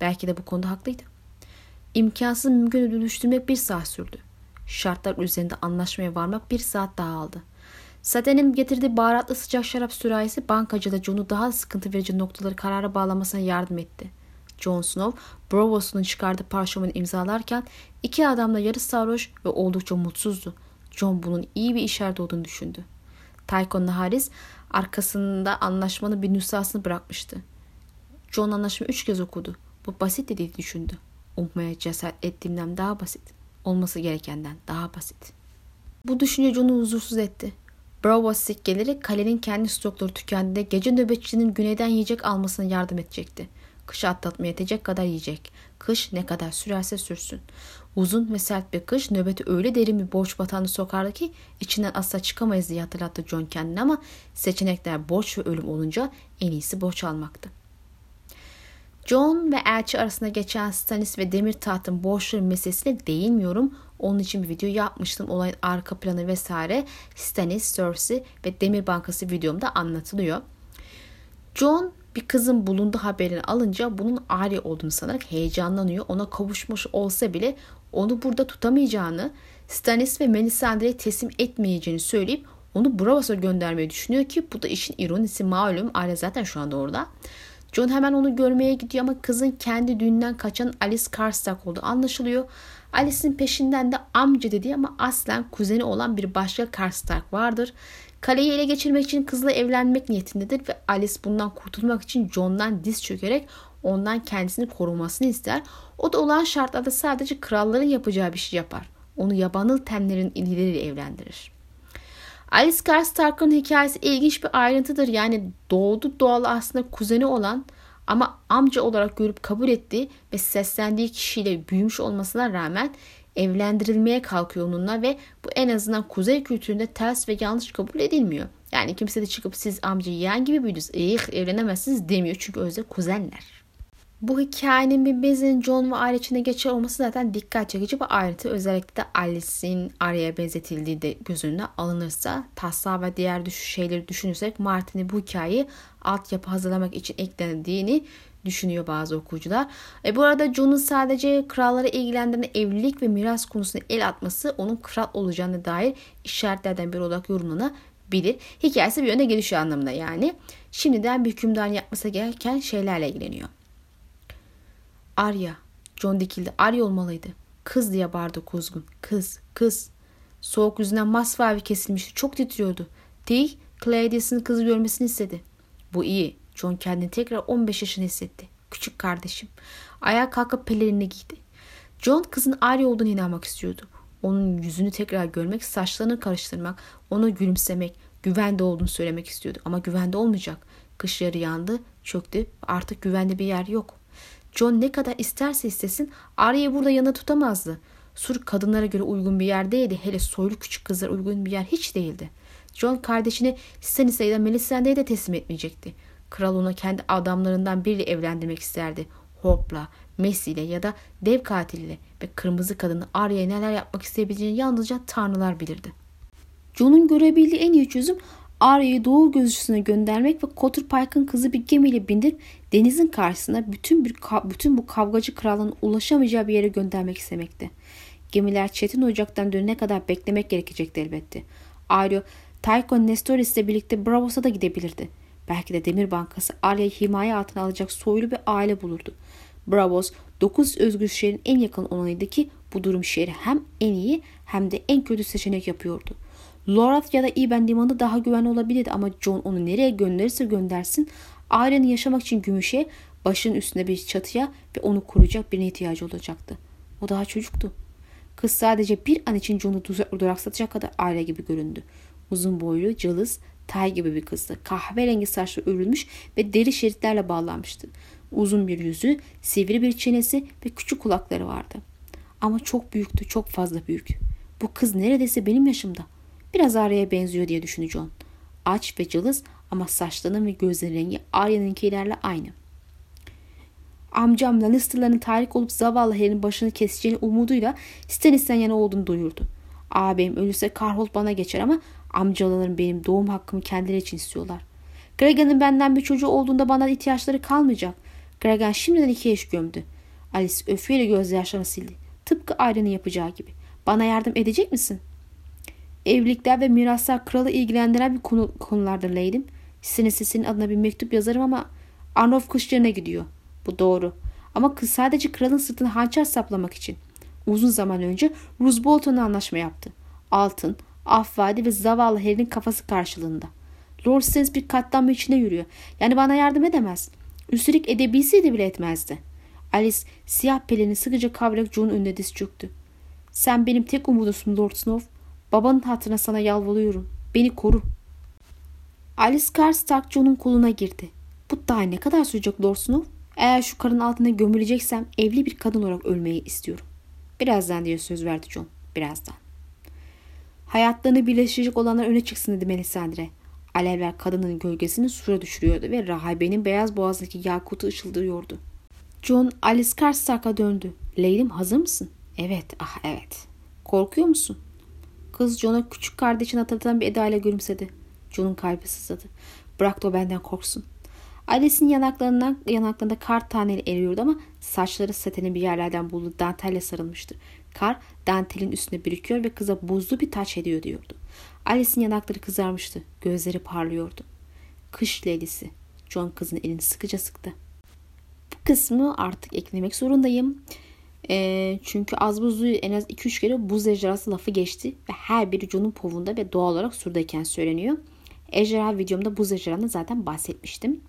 Belki de bu konuda haklıydı. İmkansız mümkün dönüştürmek bir saat sürdü. Şartlar üzerinde anlaşmaya varmak bir saat daha aldı. Saten'in getirdiği baharatlı sıcak şarap sürahisi bankacıda John'u daha sıkıntı verici noktaları karara bağlamasına yardım etti. Jon Snow, Bravos'un çıkardığı parşömeni imzalarken iki adamla yarı sarhoş ve oldukça mutsuzdu. John bunun iyi bir işaret olduğunu düşündü. Tycho Naharis arkasında anlaşmanın bir nüshasını bırakmıştı. John anlaşmayı üç kez okudu. Bu basit diye düşündü. Ummaya cesaret ettiğimden daha basit. Olması gerekenden daha basit. Bu düşünce John'u huzursuz etti. Bravo sikkeleri kalenin kendi stokları tükendiğinde gece nöbetçinin güneyden yiyecek almasına yardım edecekti. Kışı atlatmaya yetecek kadar yiyecek. Kış ne kadar sürerse sürsün. Uzun ve sert bir kış nöbeti öyle derin bir borç batağını sokardı ki içinden asla çıkamayız diye hatırlattı John kendini ama seçenekler borç ve ölüm olunca en iyisi borç almaktı. John ve elçi arasında geçen Stannis ve Demir Taht'ın borçları meselesine değinmiyorum. Onun için bir video yapmıştım. Olayın arka planı vesaire Stannis, Cersei ve Demir Bankası videomda anlatılıyor. John bir kızın bulunduğu haberini alınca bunun Arya olduğunu sanarak heyecanlanıyor. Ona kavuşmuş olsa bile onu burada tutamayacağını, Stannis ve Melisandre'ye teslim etmeyeceğini söyleyip onu Bravos'a göndermeyi düşünüyor ki bu da işin ironisi malum. Arya zaten şu anda orada. John hemen onu görmeye gidiyor ama kızın kendi düğünden kaçan Alice Karstark olduğu anlaşılıyor. Alice'in peşinden de amca dediği ama aslen kuzeni olan bir başka Karstark vardır. Kaleyi ele geçirmek için kızla evlenmek niyetindedir ve Alice bundan kurtulmak için John'dan diz çökerek ondan kendisini korumasını ister. O da olan şartlarda sadece kralların yapacağı bir şey yapar. Onu yabanıl tenlerin ilgileriyle evlendirir. Alice Karstark'ın hikayesi ilginç bir ayrıntıdır. Yani doğdu doğalı aslında kuzeni olan ama amca olarak görüp kabul ettiği ve seslendiği kişiyle büyümüş olmasına rağmen evlendirilmeye kalkıyor onunla ve bu en azından kuzey kültüründe ters ve yanlış kabul edilmiyor. Yani kimse de çıkıp siz amca yeğen gibi büyüdünüz, ih evlenemezsiniz demiyor çünkü özde kuzenler. Bu hikayenin bir bezin John ve Arya içinde geçer olması zaten dikkat çekici bir ayrıntı. Özellikle de Alice'in Arya'ya benzetildiği de göz önüne alınırsa taslağı ve diğer düş şeyleri düşünürsek Martin'i bu hikayeyi altyapı hazırlamak için eklendiğini düşünüyor bazı okuyucular. E bu arada John'un sadece kralları ilgilendiren evlilik ve miras konusunda el atması onun kral olacağına dair işaretlerden biri olarak yorumlanabilir. Hikayesi bir yönde gelişiyor anlamında yani. Şimdiden bir hükümdarın yapması gereken şeylerle ilgileniyor. Arya. John dikildi. Arya olmalıydı. Kız diye bağırdı kuzgun. Kız, kız. Soğuk yüzünden masmavi kesilmişti. Çok titriyordu. Tig, Claudius'ın kızı görmesini istedi. Bu iyi. John kendini tekrar 15 yaşını hissetti. Küçük kardeşim. Ayağa kalkıp pelerini giydi. John kızın Arya olduğunu inanmak istiyordu. Onun yüzünü tekrar görmek, saçlarını karıştırmak, ona gülümsemek, güvende olduğunu söylemek istiyordu. Ama güvende olmayacak. Kış yarı yandı, çöktü. Artık güvende bir yer yok. John ne kadar isterse istesin Arya'yı burada yanına tutamazdı. Sur kadınlara göre uygun bir yer değildi. Hele soylu küçük kızlar uygun bir yer hiç değildi. John kardeşini Stannis'e ya da Melisandre'ye de teslim etmeyecekti. Kral ona kendi adamlarından biriyle evlendirmek isterdi. Hope'la, Messi ile ya da dev katiliyle ve kırmızı kadını Arya'ya neler yapmak isteyebileceğini yalnızca tanrılar bilirdi. John'un görebildiği en iyi çözüm Arya'yı doğu gözcüsüne göndermek ve Kotur Pike'ın kızı bir gemiyle bindirip denizin karşısına bütün bir bütün bu kavgacı kralın ulaşamayacağı bir yere göndermek istemekti. Gemiler Çetin Ocak'tan dönene kadar beklemek gerekecekti elbette. Arya, Tycho Nestoris ile birlikte Bravos'a da gidebilirdi. Belki de Demir Bankası Arya'yı himaye altına alacak soylu bir aile bulurdu. Bravos, 9 özgür şehrin en yakın olanıydı ki bu durum şehri hem en iyi hem de en kötü seçenek yapıyordu. Lorath ya da Iben limanı daha güvenli olabilirdi ama John onu nereye gönderirse göndersin ailenin yaşamak için gümüşe, başının üstünde bir çatıya ve onu koruyacak birine ihtiyacı olacaktı. O daha çocuktu. Kız sadece bir an için John'u duraksatacak kadar aile gibi göründü. Uzun boylu, cılız, tay gibi bir kızdı. Kahverengi saçlı örülmüş ve deri şeritlerle bağlanmıştı. Uzun bir yüzü, sivri bir çenesi ve küçük kulakları vardı. Ama çok büyüktü, çok fazla büyük. Bu kız neredeyse benim yaşımda. Biraz Arya'ya benziyor diye düşündü John. Aç ve cılız ama saçlarının ve gözlerin rengi Arya'nınkilerle aynı. Amcam Lannister'ların tarih olup zavallı Harry'nin başını keseceğini umuduyla Stannis'ten yana olduğunu duyurdu. Ağabeyim ölürse Karholt bana geçer ama amcalarım benim doğum hakkımı kendileri için istiyorlar. Gregor'ın benden bir çocuğu olduğunda bana ihtiyaçları kalmayacak. Gregor şimdiden iki eş gömdü. Alice öfkeyle gözyaşlarını sildi. Tıpkı Arya'nın yapacağı gibi. Bana yardım edecek misin?'' Evlilikler ve miraslar kralı ilgilendiren bir konu, konulardır Leydim. Senin sesinin adına bir mektup yazarım ama Arnolf kışlarına gidiyor. Bu doğru. Ama kız sadece kralın sırtına hançer saplamak için. Uzun zaman önce Roose Bolton'la anlaşma yaptı. Altın, af vaadi ve zavallı Harry'nin kafası karşılığında. Lord Stannis bir katlanma içine yürüyor. Yani bana yardım edemez. Üstelik edebilseydi bile etmezdi. Alice siyah pelini sıkıca kavrayarak John'un önüne diz çöktü. Sen benim tek umudumsun Lord Snow. Babanın hatırına sana yalvarıyorum. Beni koru. Alice Karstark John'un koluna girdi. Bu daha ne kadar sürecek Lord Snow? Eğer şu karın altına gömüleceksem evli bir kadın olarak ölmeyi istiyorum. Birazdan diye söz verdi John. Birazdan. Hayatlarını birleşecek olanlar öne çıksın dedi Melisandre. Alevler kadının gölgesini sura düşürüyordu ve rahibenin beyaz boğazdaki yakutu ışıldıyordu. John Alice Karstark'a döndü. Leylim hazır mısın? Evet, ah evet. Korkuyor musun? Kız John'a küçük kardeşini hatırlatan bir edayla gülümsedi. John'un kalbi sızladı. Bırak da o benden korksun. Alice'in yanaklarından, yanaklarında kar taneli eriyordu ama saçları satenin bir yerlerden bulduğu dantelle sarılmıştı. Kar dantelin üstüne birikiyor ve kıza buzlu bir taç ediyor diyordu. Alice'in yanakları kızarmıştı. Gözleri parlıyordu. Kış leylisi. John kızın elini sıkıca sıktı. kısmı artık eklemek zorundayım. E, çünkü az buzluğu en az 2-3 kere buz ejderhası lafı geçti ve her biri John'un povunda ve doğal olarak surdayken söyleniyor. Ejderha videomda buz ejderhanı zaten bahsetmiştim.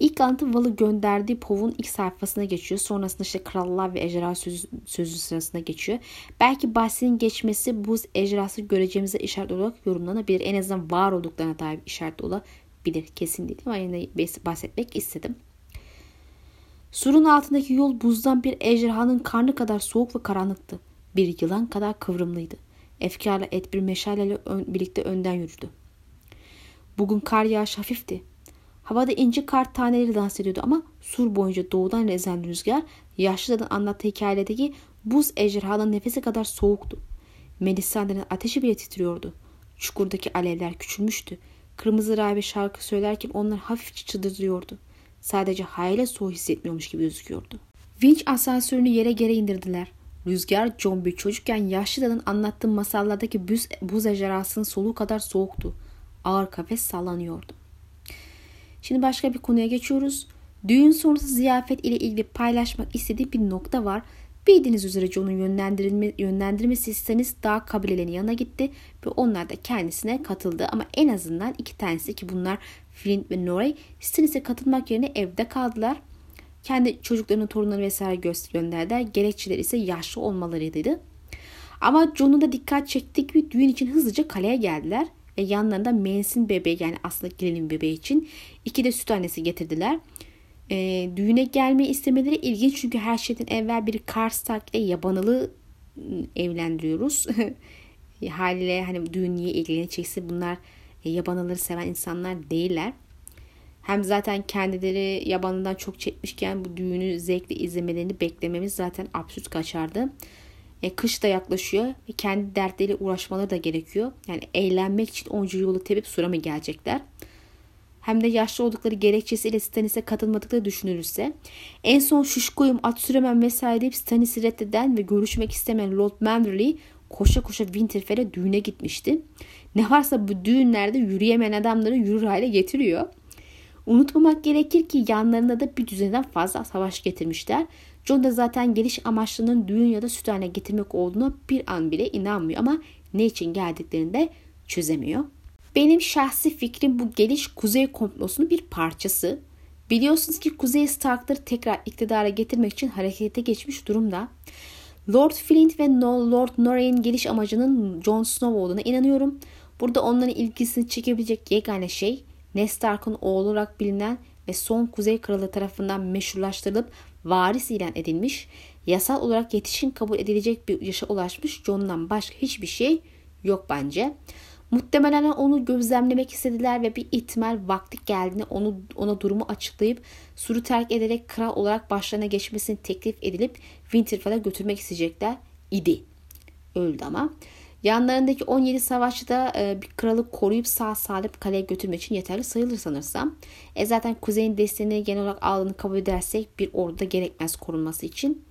İlk alıntı Val'ı gönderdiği Pov'un ilk sayfasına geçiyor. Sonrasında işte krallar ve ejderha sözü, sözü sırasına geçiyor. Belki bahsinin geçmesi buz ejderhası göreceğimize işaret olarak yorumlanabilir. En azından var olduklarına dair işaret olabilir. Kesin değil ama yine bahsetmek istedim. Surun altındaki yol buzdan bir ejderhanın karnı kadar soğuk ve karanlıktı. Bir yılan kadar kıvrımlıydı. Efkarla et bir meşaleyle birlikte önden yürüdü. Bugün kar yağış hafifti. Havada ince kar taneleri dans ediyordu ama sur boyunca doğudan rezen rüzgar yaşlıların anlattığı hikayedeki buz ejderhanın nefesi kadar soğuktu. Melisandre'nin ateşi bile titriyordu. Çukurdaki alevler küçülmüştü. Kırmızı rahibe şarkı söylerken onlar hafifçe çıldırıyordu. Sadece hayale soğuk hissetmiyormuş gibi gözüküyordu. Vinç asansörünü yere geri indirdiler. Rüzgar John bir çocukken yaşlıların anlattığı masallardaki buz, buz ejderhasının soluğu kadar soğuktu. Ağır kafes sallanıyordu. Şimdi başka bir konuya geçiyoruz. Düğün sonrası ziyafet ile ilgili paylaşmak istediği bir nokta var. Bildiğiniz üzere John'un yönlendirilme, yönlendirmesi Stannis daha kabilelerin yanına gitti ve onlar da kendisine katıldı. Ama en azından iki tanesi ki bunlar Flint ve Norey Stannis'e katılmak yerine evde kaldılar. Kendi çocuklarının torunları vesaire gönderdiler. Gerekçeler ise yaşlı olmalarıydı. Ama John'un da dikkat çektik bir düğün için hızlıca kaleye geldiler ve yanlarında Mensin bebeği yani aslında gelinin bebeği için iki de süt annesi getirdiler. E, düğüne gelmeyi istemeleri ilginç çünkü her şeyden evvel bir Karstak ile yabanılı ıı, evlendiriyoruz. <laughs> Haliyle hani düğün niye ilgilenecekse bunlar e, yabanıları seven insanlar değiller. Hem zaten kendileri yabanından çok çekmişken bu düğünü zevkle izlemelerini beklememiz zaten absürt kaçardı. E, kış da yaklaşıyor ve kendi dertleriyle uğraşmaları da gerekiyor. Yani eğlenmek için onca yolu tepip sura mı gelecekler? Hem de yaşlı oldukları gerekçesiyle Stannis'e katılmadıkları düşünülürse en son şuşkoyum at süremem vesaire deyip Stannis'i reddeden ve görüşmek istemeyen Lord Manderley koşa koşa Winterfell'e düğüne gitmişti. Ne varsa bu düğünlerde yürüyemeyen adamları yürür hale getiriyor. Unutmamak gerekir ki yanlarında da bir düzenden fazla savaş getirmişler. John da zaten geliş amaçlarının düğün ya da süt getirmek olduğunu bir an bile inanmıyor ama ne için geldiklerini de çözemiyor. Benim şahsi fikrim bu geliş Kuzey komplosunun bir parçası. Biliyorsunuz ki Kuzey Stark'ları tekrar iktidara getirmek için harekete geçmiş durumda. Lord Flint ve Lord Noray'in geliş amacının Jon Snow olduğuna inanıyorum. Burada onların ilgisini çekebilecek yegane şey Ned Stark'ın oğlu olarak bilinen ve son Kuzey Kralı tarafından meşrulaştırılıp varis ilan edilmiş, yasal olarak yetişkin kabul edilecek bir yaşa ulaşmış John'dan başka hiçbir şey yok bence. Muhtemelen onu gözlemlemek istediler ve bir ihtimal vakti geldiğinde onu ona durumu açıklayıp suru terk ederek kral olarak başlarına geçmesini teklif edilip Winterfell'e götürmek isteyecekler idi. Öldü ama. Yanlarındaki 17 savaşçı da e, bir kralı koruyup sağ salim kaleye götürmek için yeterli sayılır sanırsam. E zaten kuzeyin desteğini genel olarak aldığını kabul edersek bir orduda gerekmez korunması için.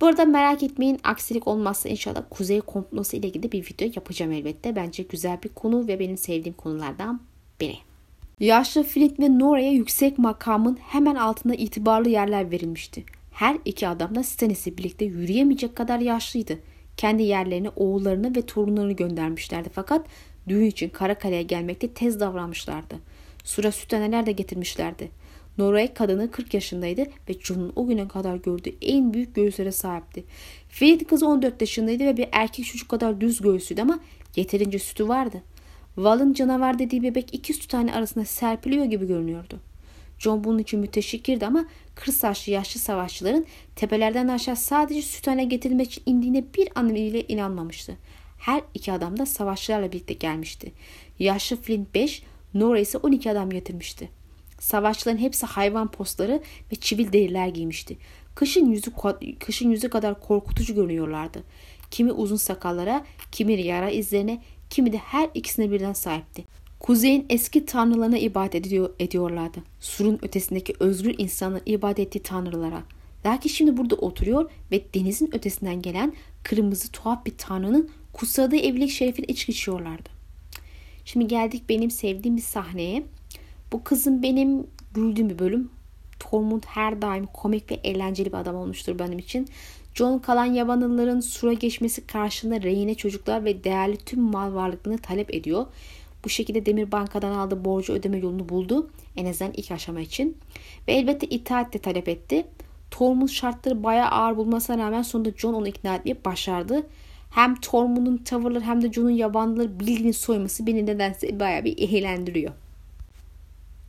Bu arada merak etmeyin aksilik olmazsa inşallah Kuzey komplosu ile ilgili bir video yapacağım elbette. Bence güzel bir konu ve benim sevdiğim konulardan biri. Yaşlı Flint ve Nora'ya yüksek makamın hemen altında itibarlı yerler verilmişti. Her iki adam da Stannis'le birlikte yürüyemeyecek kadar yaşlıydı. Kendi yerlerine oğullarını ve torunlarını göndermişlerdi fakat düğün için Karakale'ye gelmekte tez davranmışlardı. Sura süteneler de getirmişlerdi. Norey kadını 40 yaşındaydı ve John'un o güne kadar gördüğü en büyük göğüslere sahipti. Fred kızı 14 yaşındaydı ve bir erkek çocuk kadar düz göğüslüydü ama yeterince sütü vardı. Val'ın canavar dediği bebek iki süt tane arasında serpiliyor gibi görünüyordu. John bunun için müteşekkirdi ama kır saçlı yaşlı savaşçıların tepelerden aşağı sadece süt tane getirilmek için indiğine bir an bile inanmamıştı. Her iki adam da savaşçılarla birlikte gelmişti. Yaşlı Flint 5, Nora ise 12 adam getirmişti. Savaşçıların hepsi hayvan postları ve çivil deriler giymişti. Kışın yüzü, kışın yüzü kadar korkutucu görünüyorlardı. Kimi uzun sakallara, kimi yara izlerine, kimi de her ikisine birden sahipti. Kuzeyin eski tanrılarına ibadet ediyor, ediyorlardı. Surun ötesindeki özgür insanların ibadet ettiği tanrılara. Lakin şimdi burada oturuyor ve denizin ötesinden gelen kırmızı tuhaf bir tanrının kutsadığı evlilik şerefini içki içiyorlardı. Şimdi geldik benim sevdiğim bir sahneye. Bu kızım benim güldüğüm bir bölüm. Tormund her daim komik ve eğlenceli bir adam olmuştur benim için. John kalan yabanlıların sura geçmesi karşılığında rehine çocuklar ve değerli tüm mal varlıklarını talep ediyor. Bu şekilde Demir Banka'dan aldığı borcu ödeme yolunu buldu. En azından ilk aşama için. Ve elbette itaat de talep etti. Tormund şartları bayağı ağır bulmasına rağmen sonunda John onu ikna etmeyi başardı. Hem Tormund'un tavırları hem de John'un yabanlıları bildiğini soyması beni nedense bayağı bir eğlendiriyor.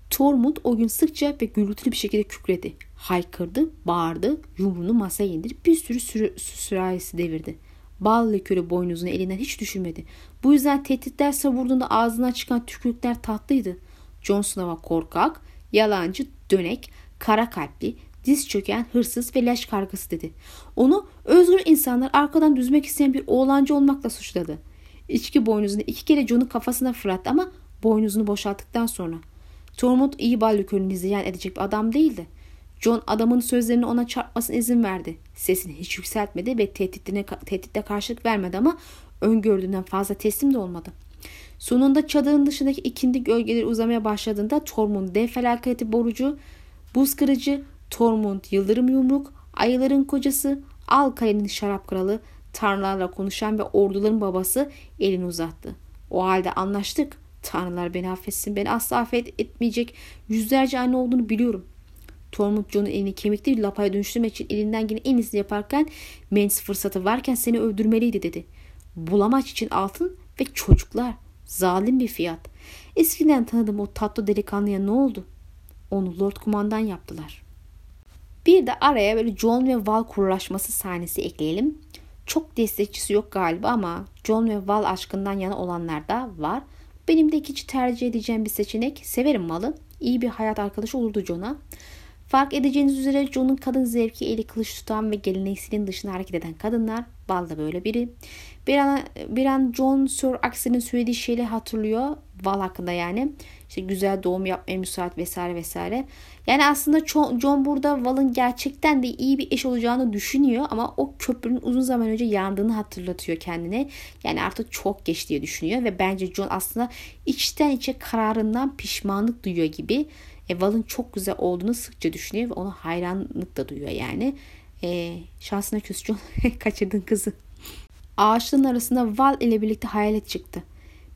Tormund o gün sıkça ve gürültülü bir şekilde kükredi. Haykırdı, bağırdı, yumruğunu masaya indirip bir sürü sürü, sürahisi devirdi. Bal likörü boynuzunu elinden hiç düşürmedi. Bu yüzden tehditler savurduğunda ağzından çıkan tükürükler tatlıydı. Jon Snow'a korkak, yalancı, dönek, kara kalpli, diz çöken, hırsız ve leş kargısı dedi. Onu özgür insanlar arkadan düzmek isteyen bir oğlancı olmakla suçladı. İçki boynuzunu iki kere Jon'un kafasına fırlattı ama boynuzunu boşalttıktan sonra. Tormund iyi bal likörünü ziyan edecek bir adam değildi. John adamın sözlerini ona çarpmasına izin verdi. Sesini hiç yükseltmedi ve tehditine, tehditle karşılık vermedi ama öngördüğünden fazla teslim de olmadı. Sonunda çadırın dışındaki ikindi gölgeleri uzamaya başladığında Tormund dev felaketi borucu, buz kırıcı, Tormund yıldırım yumruk, ayıların kocası, Alkale'nin şarap kralı, tanrılarla konuşan ve orduların babası elini uzattı. O halde anlaştık. Tanrılar beni affetsin. Beni asla affet etmeyecek yüzlerce anne olduğunu biliyorum. Tormund John'un elini kemikli lapaya dönüştürmek için elinden gelen en iyisini yaparken Mens fırsatı varken seni öldürmeliydi dedi. Bulamaç için altın ve çocuklar. Zalim bir fiyat. Eskiden tanıdığım o tatlı delikanlıya ne oldu? Onu Lord Kumandan yaptılar. Bir de araya böyle John ve Val kurlaşması sahnesi ekleyelim. Çok destekçisi yok galiba ama John ve Val aşkından yana olanlar da var. Benim de ikinci tercih edeceğim bir seçenek. Severim Val'ı. İyi bir hayat arkadaşı olurdu John'a. Fark edeceğiniz üzere John'un kadın zevki eli kılıç tutan ve gelenekselin dışında hareket eden kadınlar. Bal da böyle biri. Bir an, bir an John Sir Axel'in söylediği şeyleri hatırlıyor. Val hakkında yani. İşte güzel doğum yapmaya müsait vesaire vesaire. Yani aslında John burada Val'ın gerçekten de iyi bir eş olacağını düşünüyor ama o köprünün uzun zaman önce yandığını hatırlatıyor kendine. Yani artık çok geç diye düşünüyor ve bence John aslında içten içe kararından pişmanlık duyuyor gibi. E, Val'ın çok güzel olduğunu sıkça düşünüyor ve ona hayranlık da duyuyor yani. E, şansına küs John <laughs> kaçırdın kızı. Ağaçların arasında Val ile birlikte hayalet çıktı.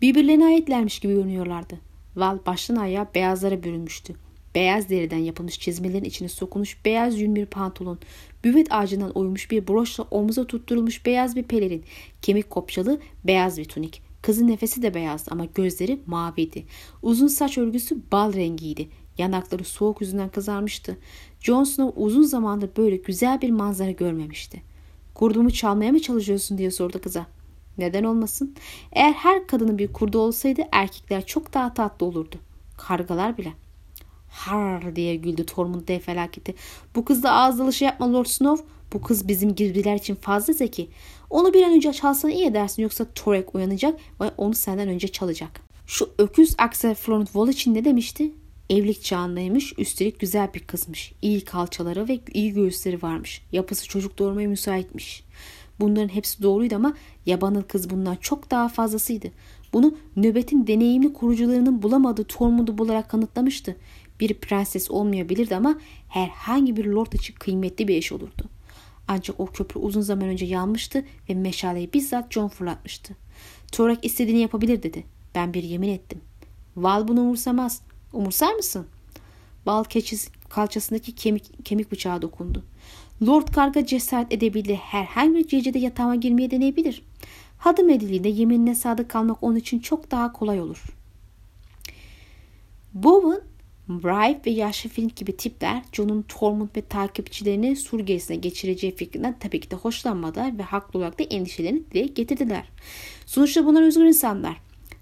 Birbirlerine aitlermiş gibi görünüyorlardı. Val baştan ayağa beyazlara bürünmüştü. Beyaz deriden yapılmış çizmelerin içine sokulmuş beyaz yün bir pantolon, büvet ağacından oymuş bir broşla omuza tutturulmuş beyaz bir pelerin, kemik kopçalı beyaz bir tunik. Kızın nefesi de beyazdı ama gözleri maviydi. Uzun saç örgüsü bal rengiydi. Yanakları soğuk yüzünden kızarmıştı. Jon Snow uzun zamandır böyle güzel bir manzara görmemişti. Kurdumu çalmaya mı çalışıyorsun diye sordu kıza. Neden olmasın? Eğer her kadının bir kurdu olsaydı erkekler çok daha tatlı olurdu. Kargalar bile. Har diye güldü Tormund dev felaketi. Bu kızla ağız dalışı yapma Lord Snow. Bu kız bizim gibiler için fazla zeki. Onu bir an önce çalsan iyi edersin yoksa Torek uyanacak ve onu senden önce çalacak. Şu öküz Axel Florent Wall için ne demişti? Evlilik çağındaymış, üstelik güzel bir kızmış. İyi kalçaları ve iyi göğüsleri varmış. Yapısı çocuk doğurmaya müsaitmiş. Bunların hepsi doğruydu ama yabanıl kız bundan çok daha fazlasıydı. Bunu nöbetin deneyimli kurucularının bulamadığı Tormund'u bularak kanıtlamıştı. Bir prenses olmayabilirdi ama herhangi bir lord için kıymetli bir eş olurdu. Ancak o köprü uzun zaman önce yanmıştı ve meşaleyi bizzat John fırlatmıştı. Torak istediğini yapabilir dedi. Ben bir yemin ettim. Val bunu umursamaz. Umursar mısın? Bal keçisi kalçasındaki kemik, kemik bıçağı dokundu. Lord Karga cesaret edebildi. Herhangi bir gecede yatağıma girmeye deneyebilir. Hadım edildiğinde yeminine sadık kalmak onun için çok daha kolay olur. Bowen, Bribe ve yaşlı Flint gibi tipler John'un Tormund ve takipçilerini sur gezisine geçireceği fikrinden tabii ki de hoşlanmadılar ve haklı olarak da endişelerini dile getirdiler. Sonuçta bunlar özgür insanlar.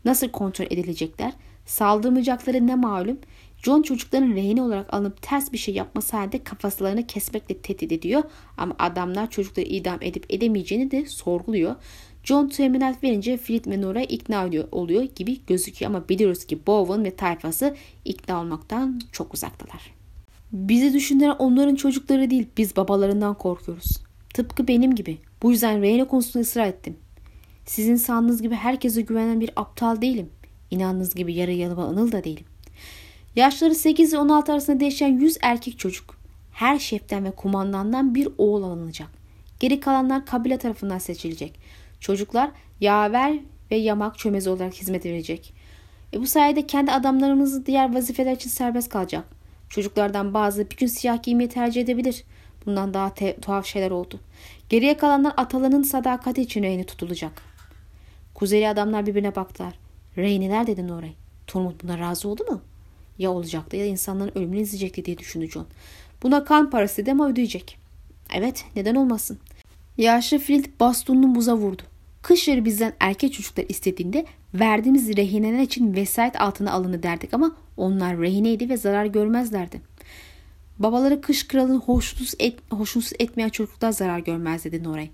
Nasıl kontrol edilecekler? Saldırmayacakları ne malum? John çocukların rehine olarak alınıp ters bir şey yapması halinde kafaslarını kesmekle tehdit ediyor. Ama adamlar çocukları idam edip edemeyeceğini de sorguluyor. John teminat verince ve Nora ikna oluyor, oluyor gibi gözüküyor ama biliyoruz ki Bowen ve tayfası ikna olmaktan çok uzaktalar. Bizi düşündüren onların çocukları değil biz babalarından korkuyoruz. Tıpkı benim gibi. Bu yüzden rehine konusunda ısrar ettim. Sizin sandığınız gibi herkese güvenen bir aptal değilim. İnandığınız gibi yarı yalıma anıl da değilim. Yaşları 8 ve 16 arasında değişen 100 erkek çocuk. Her şeften ve kumandandan bir oğul alınacak. Geri kalanlar kabile tarafından seçilecek. Çocuklar yaver ve yamak çömezi olarak hizmet verecek. E bu sayede kendi adamlarımızı diğer vazifeler için serbest kalacak. Çocuklardan bazı bir gün siyah giymeyi tercih edebilir. Bundan daha tuhaf şeyler oldu. Geriye kalanlar atalarının sadakati için reyni tutulacak. Kuzeyli adamlar birbirine baktılar. Reyniler dedi Noray. Tormund buna razı oldu mu? Ya olacaktı ya insanların ölümünü izleyecekti diye düşündü John. Buna kan parası dedi ama ödeyecek. Evet neden olmasın. Yaşlı Flint bastonunu buza vurdu. Kışları bizden erkek çocuklar istediğinde verdiğimiz rehineler için vesayet altına alını derdik ama onlar rehineydi ve zarar görmezlerdi. Babaları kış kralını hoşnutsuz, et, hoşnutsuz etmeyen çocuklar zarar görmez dedi Noray.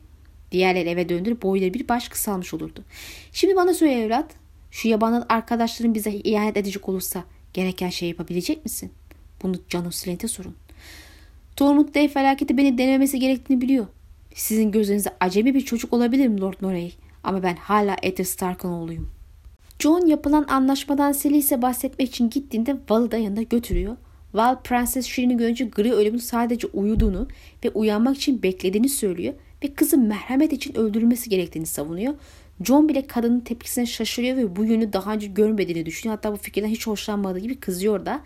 Diğerleri eve döndürüp boyları bir baş kısalmış olurdu. Şimdi bana söyle evlat. Şu yabanın arkadaşların bize ihanet edecek olursa gereken şey yapabilecek misin? Bunu Canus Slent'e sorun. Tormund Day felaketi beni denememesi gerektiğini biliyor. Sizin gözünüzde acemi bir çocuk olabilirim Lord Norey. Ama ben hala Eddard Stark'ın oğluyum. John yapılan anlaşmadan Selyse bahsetmek için gittiğinde Val'ı da yanında götürüyor. Val Prenses Shireen'i görünce Gri ölümün sadece uyuduğunu ve uyanmak için beklediğini söylüyor ve kızın merhamet için öldürülmesi gerektiğini savunuyor. John bile kadının tepkisine şaşırıyor ve bu yönü daha önce görmediğini düşünüyor. Hatta bu fikirden hiç hoşlanmadığı gibi kızıyor da.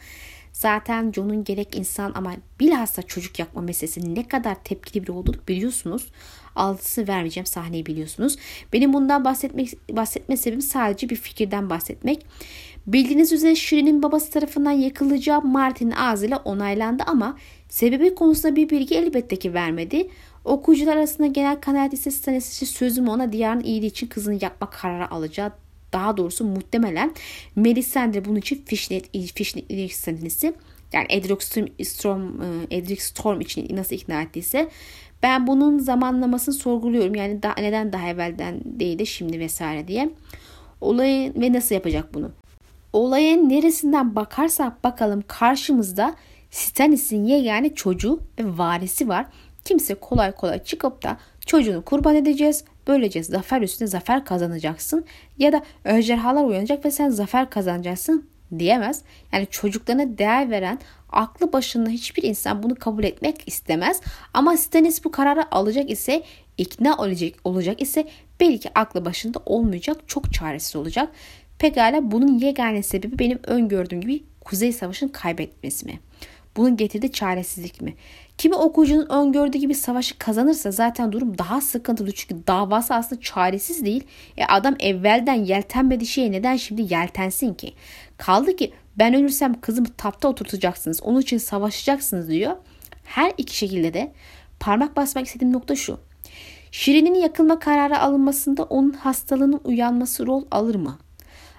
Zaten John'un gerek insan ama bilhassa çocuk yapma meselesi ne kadar tepkili biri olduğunu biliyorsunuz. Altısı vermeyeceğim sahneyi biliyorsunuz. Benim bundan bahsetmek bahsetme sebebim sadece bir fikirden bahsetmek. Bildiğiniz üzere Şirin'in babası tarafından yakılacağı Martin'in ağzıyla onaylandı ama sebebi konusunda bir bilgi elbette ki vermedi. Okuyucular arasında genel kanaat ise Stannis'in sözüm ona diyarın iyiliği için kızını yapmak kararı alacağı daha doğrusu muhtemelen Melisandre bunun için Fishnet, Fishnet Stannis'i yani Edric Storm, e, Edric Storm için nasıl ikna ettiyse ben bunun zamanlamasını sorguluyorum. Yani da, neden daha evvelden değil de şimdi vesaire diye. Olayı ve nasıl yapacak bunu? Olayın neresinden bakarsak bakalım karşımızda Stannis'in yegane çocuğu ve varisi var. Kimse kolay kolay çıkıp da çocuğunu kurban edeceğiz. Böylece zafer üstüne zafer kazanacaksın. Ya da ejderhalar uyanacak ve sen zafer kazanacaksın diyemez. Yani çocuklarına değer veren aklı başında hiçbir insan bunu kabul etmek istemez. Ama Stannis bu kararı alacak ise ikna olacak, olacak ise belki aklı başında olmayacak çok çaresiz olacak. Pekala bunun yegane sebebi benim öngördüğüm gibi Kuzey Savaşı'nı kaybetmesi mi? Bunun getirdiği çaresizlik mi? Kimi okuyucunun öngördüğü gibi savaşı kazanırsa zaten durum daha sıkıntılı. Çünkü davası aslında çaresiz değil. E adam evvelden yeltenmediği şeye neden şimdi yeltensin ki? Kaldı ki ben ölürsem kızımı tapta oturtacaksınız. Onun için savaşacaksınız diyor. Her iki şekilde de parmak basmak istediğim nokta şu. Şirin'in yakılma kararı alınmasında onun hastalığının uyanması rol alır mı?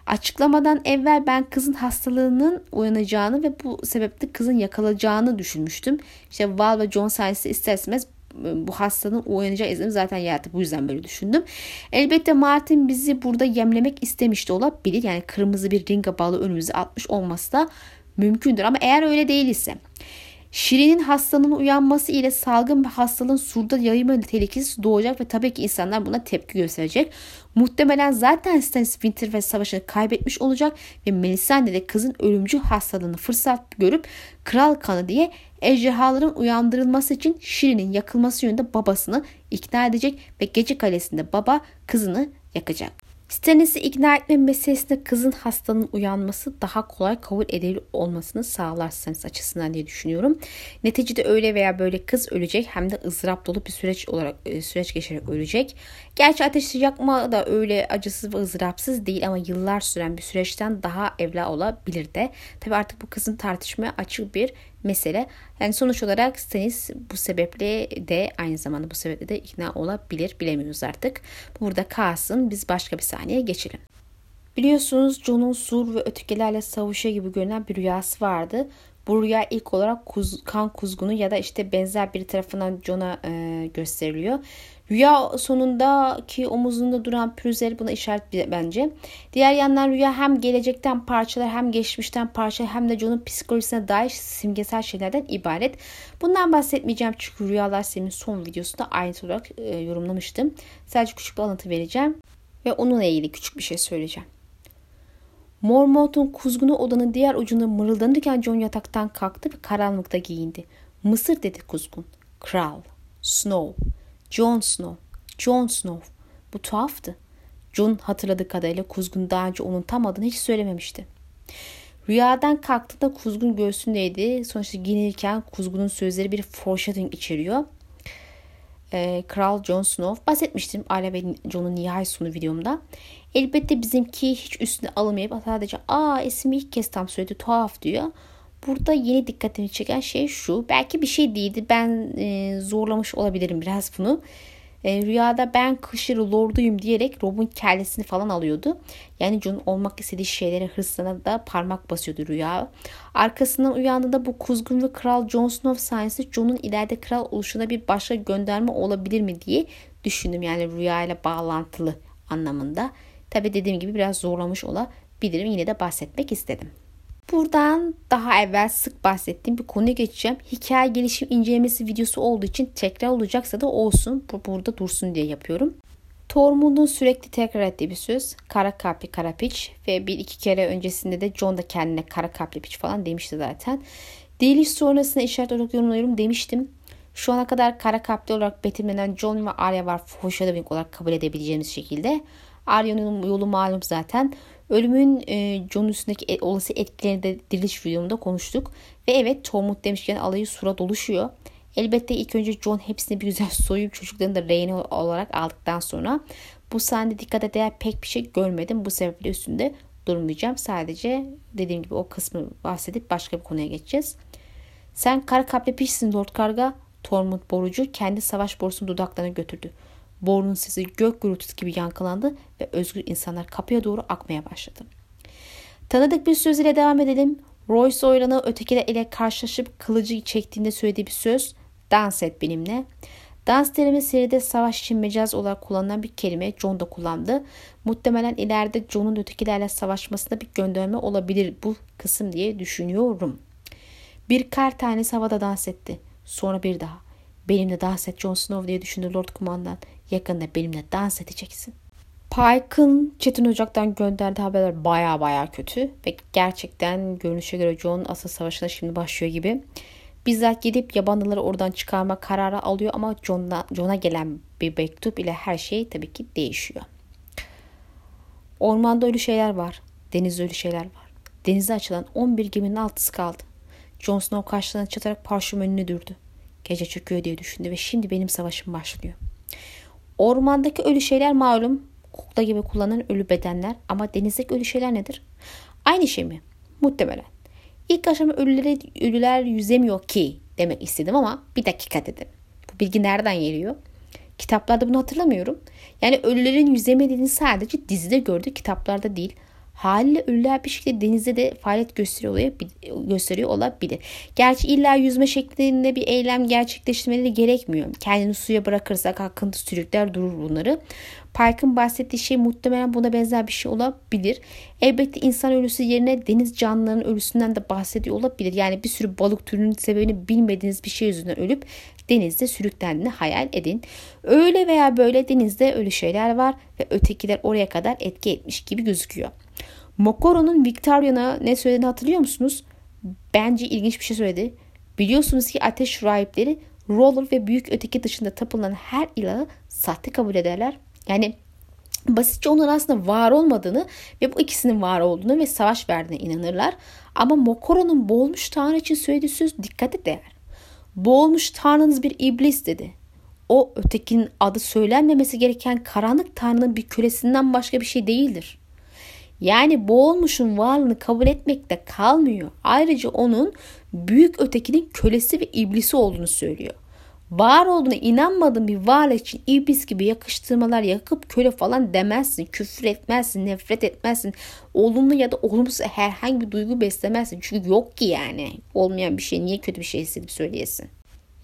Açıklamadan evvel ben kızın hastalığının uyanacağını ve bu sebeple kızın yakalayacağını düşünmüştüm. İşte Val ve John sayesinde ister istemez bu hastalığın uyanacağı izlemi zaten yarattı. Bu yüzden böyle düşündüm. Elbette Martin bizi burada yemlemek istemiş de olabilir. Yani kırmızı bir ringa bağlı önümüze atmış olması da mümkündür. Ama eğer öyle değil ise Şirin'in hastalığının uyanması ile salgın bir hastalığın surda yayılma tehlikesi doğacak ve tabii ki insanlar buna tepki gösterecek. Muhtemelen zaten Stannis Winterfell savaşını kaybetmiş olacak ve Melisandre de kızın ölümcül hastalığını fırsat görüp kral kanı diye ejderhaların uyandırılması için Şirin'in yakılması yönünde babasını ikna edecek ve gece kalesinde baba kızını yakacak. Stannis'i ikna etme meselesinde kızın hastanın uyanması daha kolay kabul edilir olmasını sağlar Stannis açısından diye düşünüyorum. Neticede öyle veya böyle kız ölecek hem de ızdırap dolu bir süreç olarak e, süreç geçerek ölecek. Gerçi ateş yakma da öyle acısız ve ızdırapsız değil ama yıllar süren bir süreçten daha evla olabilir de. Tabi artık bu kızın tartışmaya açık bir mesele. Yani sonuç olarak Stannis bu sebeple de aynı zamanda bu sebeple de ikna olabilir. Bilemiyoruz artık. Burada kalsın. Biz başka bir sahneye geçelim. Biliyorsunuz Jon'un sur ve ötekilerle savuşuyor gibi görünen bir rüyası vardı. Bu rüya ilk olarak kuz, kan kuzgunu ya da işte benzer biri tarafından Jon'a e, gösteriliyor. Rüya sonundaki omuzunda duran pürüzleri buna işaret bence. Diğer yandan rüya hem gelecekten parçalar hem geçmişten parçalar hem de John'un psikolojisine dair simgesel şeylerden ibaret. Bundan bahsetmeyeceğim çünkü Rüyalar Selim'in son videosunda ayrıntı olarak e, yorumlamıştım. Sadece küçük bir alıntı vereceğim ve onunla ilgili küçük bir şey söyleyeceğim. Mormont'un kuzgunu odanın diğer ucunda mırıldanırken John yataktan kalktı ve karanlıkta giyindi. Mısır dedi kuzgun. Kral. Snow. John Snow. John Snow. Bu tuhaftı. John hatırladığı kadarıyla kuzgun daha önce onun tam adını hiç söylememişti. Rüyadan kalktığında kuzgun göğsündeydi. Sonuçta giyinirken kuzgunun sözleri bir foreshadowing içeriyor. Ee, Kral Jon Snow bahsetmiştim Arya ve Jon'un nihai sonu videomda. Elbette bizimki hiç üstüne alınmayıp sadece aa ismi ilk kez tam söyledi tuhaf diyor. Burada yeni dikkatimi çeken şey şu. Belki bir şey değildi. Ben e, zorlamış olabilirim biraz bunu. E, rüyada ben kışırı lorduyum diyerek Rob'un kellesini falan alıyordu. Yani Jon olmak istediği şeylere hırsına da parmak basıyordu rüya. Arkasından uyandığında bu kuzgun ve kral Jon Snow sayesinde Jon'un ileride kral oluşuna bir başka gönderme olabilir mi diye düşündüm. Yani rüyayla bağlantılı anlamında. Tabi dediğim gibi biraz zorlamış olabilirim. Yine de bahsetmek istedim. Buradan daha evvel sık bahsettiğim bir konuya geçeceğim. Hikaye gelişim incelemesi videosu olduğu için tekrar olacaksa da olsun. Bu burada dursun diye yapıyorum. Tormund'un sürekli tekrar ettiği bir söz. Kara kalpli kara piç ve bir iki kere öncesinde de John da kendine kara kalpli piç falan demişti zaten. Değiliş sonrasında işaret olarak yorumluyorum demiştim. Şu ana kadar kara kalpli olarak betimlenen John ve Arya var foreshadowing olarak kabul edebileceğimiz şekilde. Arya'nın yolu malum zaten. Ölümün e, John üstündeki e, olası etkilerini de diriliş videomda konuştuk. Ve evet Tormund demişken alayı sura doluşuyor. Elbette ilk önce John hepsini bir güzel <laughs> soyup çocuklarını da rehine olarak aldıktan sonra bu sahnede dikkate değer pek bir şey görmedim. Bu sebeple üstünde durmayacağım. Sadece dediğim gibi o kısmı bahsedip başka bir konuya geçeceğiz. Sen kara kalpli pişsin Lord Karga. Tormund borucu kendi savaş borusunu dudaklarına götürdü. Borunun sesi gök gürültüsü gibi yankılandı ve özgür insanlar kapıya doğru akmaya başladı. Tanıdık bir söz ile devam edelim. Royce Oyran'ı ötekiler ile karşılaşıp kılıcı çektiğinde söylediği bir söz dans et benimle. Dans terimi seride savaş için mecaz olarak kullanılan bir kelime John da kullandı. Muhtemelen ileride John'un ötekilerle savaşmasında bir gönderme olabilir bu kısım diye düşünüyorum. Bir kar tanesi havada dans etti. Sonra bir daha. Benimle dans et Jon Snow diye düşündü Lord Kumandan. Yakında benimle dans edeceksin. Pike'ın Çetin Ocak'tan gönderdiği haberler baya baya kötü ve gerçekten görünüşe göre Jon asıl savaşına şimdi başlıyor gibi. Bizzat gidip yabanlıları oradan çıkarma kararı alıyor ama Jon'a Jon'a gelen bir mektup ile her şey tabii ki değişiyor. Ormanda ölü şeyler var. Denizde ölü şeyler var. Denize açılan 11 geminin altısı kaldı. Jon Snow karşılarına çatarak parşömenini dürdü. Gece çöküyor diye düşündü ve şimdi benim savaşım başlıyor. Ormandaki ölü şeyler malum. Kukla gibi kullanılan ölü bedenler ama denizdeki ölü şeyler nedir? Aynı şey mi? Muhtemelen. İlk aşama ölüleri, ölüler yüzemiyor ki demek istedim ama bir dakika dedim. Bu bilgi nereden geliyor? Kitaplarda bunu hatırlamıyorum. Yani ölülerin yüzemediğini sadece dizide gördük kitaplarda değil. Haliyle ölüler bir şekilde denizde de faaliyet gösteriyor, gösteriyor olabilir. Gerçi illa yüzme şeklinde bir eylem gerçekleştirmeleri gerekmiyor. Kendini suya bırakırsak akıntı sürükler durur bunları. Park'ın bahsettiği şey muhtemelen buna benzer bir şey olabilir. Elbette insan ölüsü yerine deniz canlılarının ölüsünden de bahsediyor olabilir. Yani bir sürü balık türünün sebebini bilmediğiniz bir şey yüzünden ölüp denizde sürüklendiğini hayal edin. Öyle veya böyle denizde ölü şeyler var ve ötekiler oraya kadar etki etmiş gibi gözüküyor. Mokoro'nun Victoria'na ne söylediğini hatırlıyor musunuz? Bence ilginç bir şey söyledi. Biliyorsunuz ki ateş rahipleri roller ve büyük öteki dışında tapılan her ilahı sahte kabul ederler. Yani basitçe onların aslında var olmadığını ve bu ikisinin var olduğunu ve savaş verdiğine inanırlar. Ama Mokoro'nun boğulmuş tanrı için söylediği söz dikkate değer. Boğulmuş tanrınız bir iblis dedi. O ötekinin adı söylenmemesi gereken karanlık tanrının bir kölesinden başka bir şey değildir. Yani boğulmuşun varlığını kabul etmekte kalmıyor. Ayrıca onun büyük ötekinin kölesi ve iblisi olduğunu söylüyor. Var olduğuna inanmadığın bir varlık için iblis gibi yakıştırmalar yakıp köle falan demezsin. Küfür etmezsin, nefret etmezsin. Olumlu ya da olumsuz herhangi bir duygu beslemezsin. Çünkü yok ki yani. Olmayan bir şey niye kötü bir şey hissedip söyleyesin.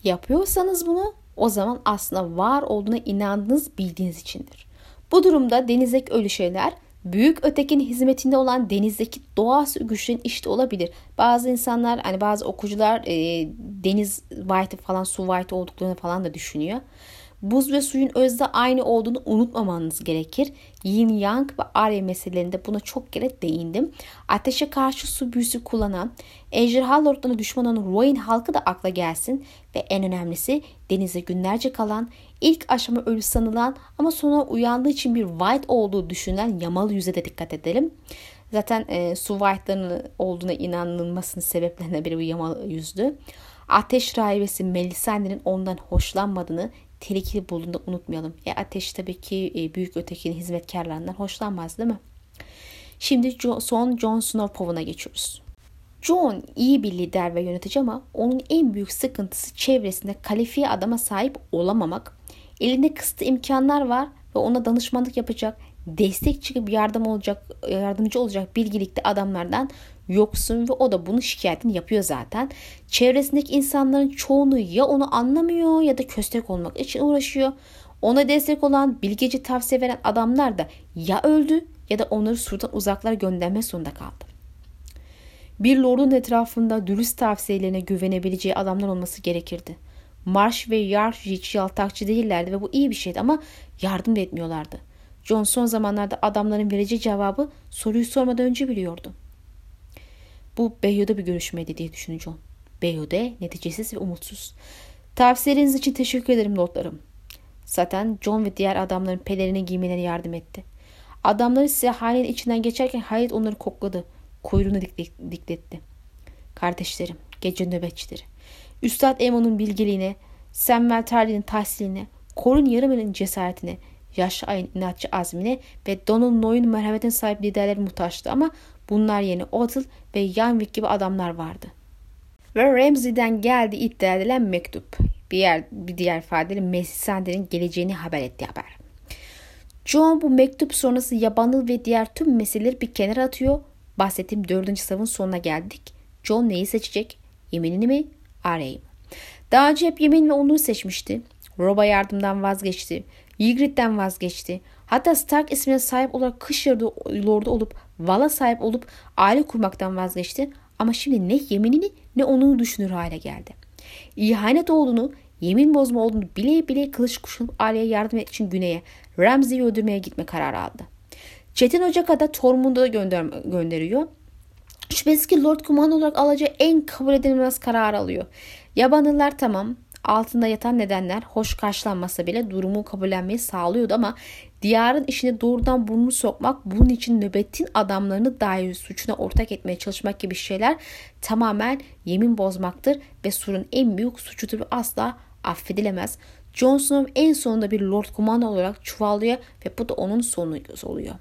Yapıyorsanız bunu o zaman aslında var olduğuna inandığınız bildiğiniz içindir. Bu durumda denizdeki ölü şeyler büyük ötekinin hizmetinde olan denizdeki doğası güçlerin işte olabilir. Bazı insanlar hani bazı okucular e, deniz white falan su white olduklarını falan da düşünüyor. buz ve suyun özde aynı olduğunu unutmamanız gerekir. Yin Yang ve Arya meselelerinde buna çok kere değindim. Ateşe karşı su büyüsü kullanan, ejderha lordlarına düşman olan Royan halkı da akla gelsin ve en önemlisi denize günlerce kalan, ilk aşama ölü sanılan ama sonra uyandığı için bir White olduğu düşünülen yamalı yüze de dikkat edelim. Zaten e, su White'ların olduğuna inanılmasının sebeplerinden biri bu yamalı yüzdü. Ateş rahibesi Melisandre'nin ondan hoşlanmadığını tehlikeli bulduğunu unutmayalım. E ateş tabii ki e, büyük ötekinin hizmetkarlarından hoşlanmaz değil mi? Şimdi son Jon Snow povuna geçiyoruz. Jon iyi bir lider ve yönetici ama onun en büyük sıkıntısı çevresinde kalifiye adama sahip olamamak. Elinde kısıtlı imkanlar var ve ona danışmanlık yapacak, destek çıkıp yardım olacak, yardımcı olacak bilgilikte adamlardan yoksun ve o da bunu şikayetini yapıyor zaten. Çevresindeki insanların çoğunu ya onu anlamıyor ya da köstek olmak için uğraşıyor. Ona destek olan bilgeci tavsiye veren adamlar da ya öldü ya da onları surdan uzaklara gönderme zorunda kaldı. Bir lordun etrafında dürüst tavsiyelerine güvenebileceği adamlar olması gerekirdi. Marsh ve Yarsh hiç yaltakçı değillerdi ve bu iyi bir şeydi ama yardım da etmiyorlardı. John son zamanlarda adamların vereceği cevabı soruyu sormadan önce biliyordu. Bu Beyhude bir görüşmeydi diye düşüneceğim. Beyhude neticesiz ve umutsuz. Tavsiyeleriniz için teşekkür ederim lordlarım. Zaten John ve diğer adamların pelerini giymelerine yardım etti. Adamları size hanenin içinden geçerken hayret onları kokladı. Kuyruğunu dikletti. Kardeşlerim, gece nöbetçileri. Üstad Emon'un bilgeliğine, Samuel Tarly'nin tahsiline, Korun Yarımel'in cesaretine, yaşlı ayın inatçı azmine ve Donald Noy'un merhametine sahip liderler muhtaçtı ama bunlar yeni Odell ve Yanwick gibi adamlar vardı. Ve Ramsey'den geldi iddia edilen mektup. Bir, yer, bir diğer ifadeyle Melisandre'nin geleceğini haber etti haber. John bu mektup sonrası yabanıl ve diğer tüm meseleleri bir kenara atıyor. Bahsettiğim dördüncü savun sonuna geldik. John neyi seçecek? Yeminini mi? Arya'yı mı? Daha önce hep yemin ve onuru seçmişti. Rob'a yardımdan vazgeçti. Ygritte'den vazgeçti. Hatta Stark ismine sahip olarak kış lordu olup Val'a sahip olup aile kurmaktan vazgeçti. Ama şimdi ne yeminini ne onu düşünür hale geldi. İhanet olduğunu, yemin bozma olduğunu bile bile kılıç kuşanıp aileye yardım etmek için güneye, Ramsey'i öldürmeye gitme kararı aldı. Çetin Ocak'a da Tormund'a gönder gönderiyor. Şüphesiz Lord Kuman olarak alacağı en kabul edilmez karar alıyor. Yabanlılar tamam altında yatan nedenler hoş karşılanmasa bile durumu kabullenmeyi sağlıyordu ama diyarın işine doğrudan burnunu sokmak, bunun için nöbetin adamlarını dahi suçuna ortak etmeye çalışmak gibi şeyler tamamen yemin bozmaktır ve surun en büyük suçudur ve asla affedilemez. Jon Snow en sonunda bir Lord Commander olarak çuvallıyor ve bu da onun sonu oluyor.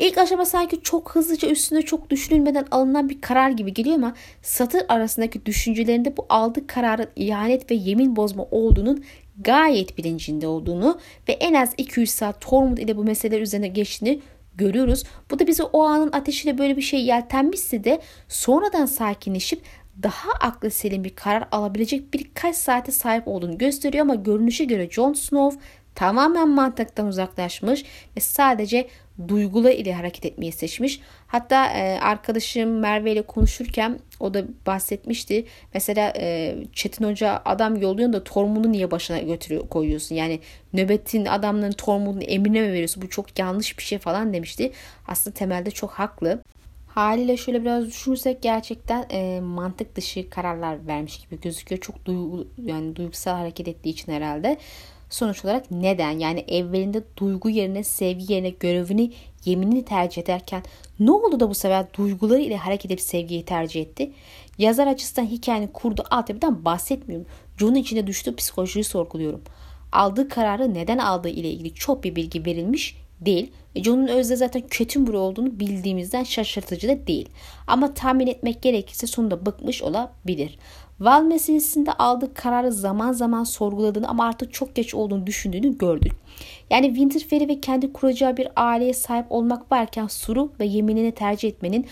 İlk aşama sanki çok hızlıca üstünde çok düşünülmeden alınan bir karar gibi geliyor ama satır arasındaki düşüncelerinde bu aldığı kararın ihanet ve yemin bozma olduğunun gayet bilincinde olduğunu ve en az 2-3 saat Tormund ile bu meseleler üzerine geçtiğini görüyoruz. Bu da bize o anın ateşiyle böyle bir şey yeltenmişse de sonradan sakinleşip daha aklı selim bir karar alabilecek birkaç saate sahip olduğunu gösteriyor ama görünüşe göre Jon Snow tamamen mantıktan uzaklaşmış ve sadece duygular ile hareket etmeyi seçmiş. Hatta e, arkadaşım Merve ile konuşurken o da bahsetmişti. Mesela e, Çetin Hoca adam yolluyor da Tormund'u niye başına götürüyor koyuyorsun? Yani nöbetin adamların Tormund'un emrine mi veriyorsun? Bu çok yanlış bir şey falan demişti. Aslında temelde çok haklı. Haliyle şöyle biraz düşünürsek gerçekten e, mantık dışı kararlar vermiş gibi gözüküyor. Çok duygu, yani duygusal hareket ettiği için herhalde. Sonuç olarak neden? Yani evvelinde duygu yerine sevgi yerine görevini yeminini tercih ederken ne oldu da bu sefer duyguları ile hareket edip sevgiyi tercih etti? Yazar açısından hikayenin kurduğu altyapıdan bahsetmiyorum. John'un içinde düştüğü psikolojiyi sorguluyorum. Aldığı kararı neden aldığı ile ilgili çok bir bilgi verilmiş değil. John'un özde zaten kötü biri olduğunu bildiğimizden şaşırtıcı da değil. Ama tahmin etmek gerekirse sonunda bıkmış olabilir. Val meselesinde aldığı kararı zaman zaman sorguladığını ama artık çok geç olduğunu düşündüğünü gördük. Yani Winterfell'i ve kendi kuracağı bir aileye sahip olmak varken Suru ve yeminini tercih etmenin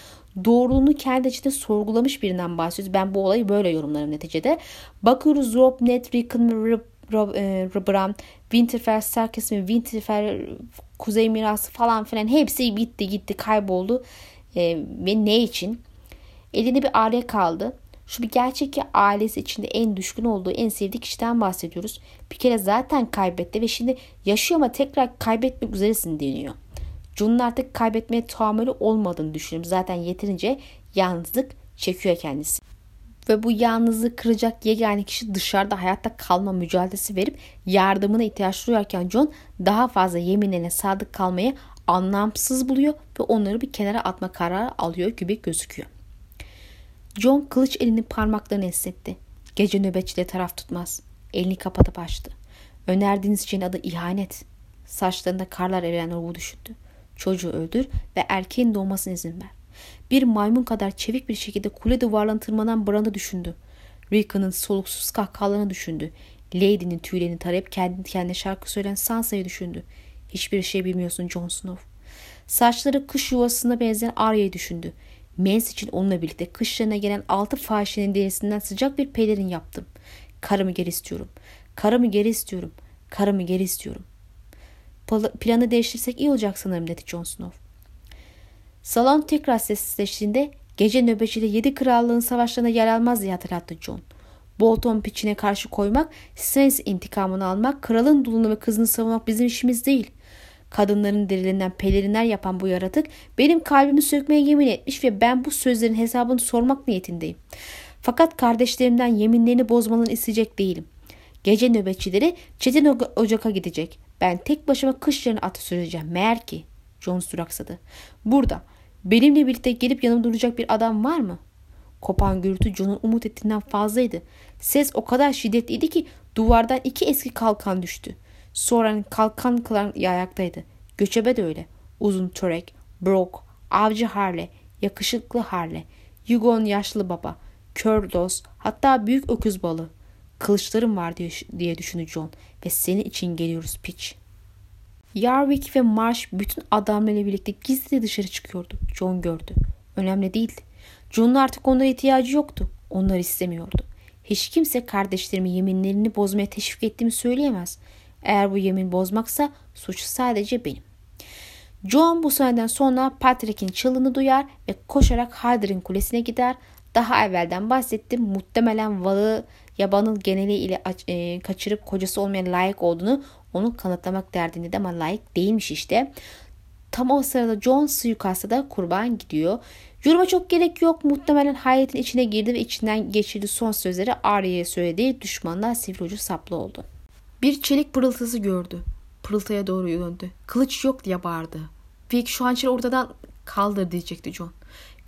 doğruluğunu kendi içinde sorgulamış birinden bahsediyoruz. Ben bu olayı böyle yorumlarım neticede. Bakıyoruz Rob, Ned, Rickon ve e, Bran, Winterfell, Stark ismi, Winterfell, Kuzey Mirası falan filan hepsi bitti gitti kayboldu. E, ve ne için? Elinde bir aile kaldı. Şu bir gerçek ki ailesi içinde en düşkün olduğu, en sevdiği kişiden bahsediyoruz. Bir kere zaten kaybetti ve şimdi yaşıyor ama tekrar kaybetmek üzeresin deniyor. John'un artık kaybetmeye tahammülü olmadığını düşünüyorum. Zaten yeterince yalnızlık çekiyor kendisi. Ve bu yalnızlığı kıracak yegane kişi dışarıda hayatta kalma mücadelesi verip yardımına ihtiyaç duyarken John daha fazla yeminlerine sadık kalmayı anlamsız buluyor ve onları bir kenara atma kararı alıyor gibi gözüküyor. John kılıç elini parmaklarını esnetti. Gece nöbetçide taraf tutmaz. Elini kapatıp açtı. Önerdiğiniz şeyin adı ihanet. Saçlarında karlar eriyen ruhu düşündü. Çocuğu öldür ve erkeğin doğmasına izin ver. Bir maymun kadar çevik bir şekilde kule duvarlarına tırmanan Bran'ı düşündü. Rica'nın soluksuz kahkahalarını düşündü. Lady'nin tüylerini tarayıp kendi kendine şarkı söyleyen Sansa'yı düşündü. Hiçbir şey bilmiyorsun Jon Snow. Saçları kuş yuvasına benzeyen Arya'yı düşündü. Mens için onunla birlikte kışlarına gelen altı fahişenin derisinden sıcak bir pelerin yaptım. Karımı geri istiyorum. Karımı geri istiyorum. Karımı geri istiyorum. Planı değiştirsek iyi olacak sanırım dedi Jon Snow. Salon tekrar sessizleştiğinde gece nöbetçide yedi krallığın savaşlarına yer almaz diye hatırlattı John. Bolton piçine karşı koymak, Stannis intikamını almak, kralın dulunu ve kızını savunmak bizim işimiz değil. Kadınların derilerinden pelerinler yapan bu yaratık benim kalbimi sökmeye yemin etmiş ve ben bu sözlerin hesabını sormak niyetindeyim. Fakat kardeşlerimden yeminlerini bozmalarını isteyecek değilim. Gece nöbetçileri Çetin Ocak'a gidecek. Ben tek başıma kışlarını atı süreceğim. Meğer ki John duraksadı. Burada benimle birlikte gelip yanımda duracak bir adam var mı? Kopan gürültü John'un umut ettiğinden fazlaydı. Ses o kadar şiddetliydi ki duvardan iki eski kalkan düştü. Sonra kalkan kılan ayaktaydı. Göçebe de öyle. Uzun törek, brok, avcı harle, yakışıklı harle, Yugon yaşlı baba, kör dost, hatta büyük öküz balı. Kılıçlarım var diye, diye düşündü John ve senin için geliyoruz piç. Yarwick ve Marsh bütün adamlarıyla birlikte gizli dışarı çıkıyordu. John gördü. Önemli değildi. John'un artık onlara ihtiyacı yoktu. Onları istemiyordu. Hiç kimse kardeşlerimi yeminlerini bozmaya teşvik ettiğimi söyleyemez. Eğer bu yemin bozmaksa suç sadece benim. John bu sahneden sonra Patrick'in çığlığını duyar ve koşarak Harder'in kulesine gider. Daha evvelden bahsettim. Muhtemelen Val'ı yabanın geneliyle e, kaçırıp kocası olmayan layık olduğunu onu kanıtlamak derdinde de ama layık değilmiş işte. Tam o sırada John suikasta da kurban gidiyor. Yoruma çok gerek yok. Muhtemelen hayretin içine girdi ve içinden geçirdiği son sözleri Arya'ya söyledi. Düşmanlar sivri ucu saplı oldu. Bir çelik pırıltısı gördü. Pırıltıya doğru döndü. Kılıç yok diye bağırdı. Vic şu hançeri ortadan kaldır diyecekti John.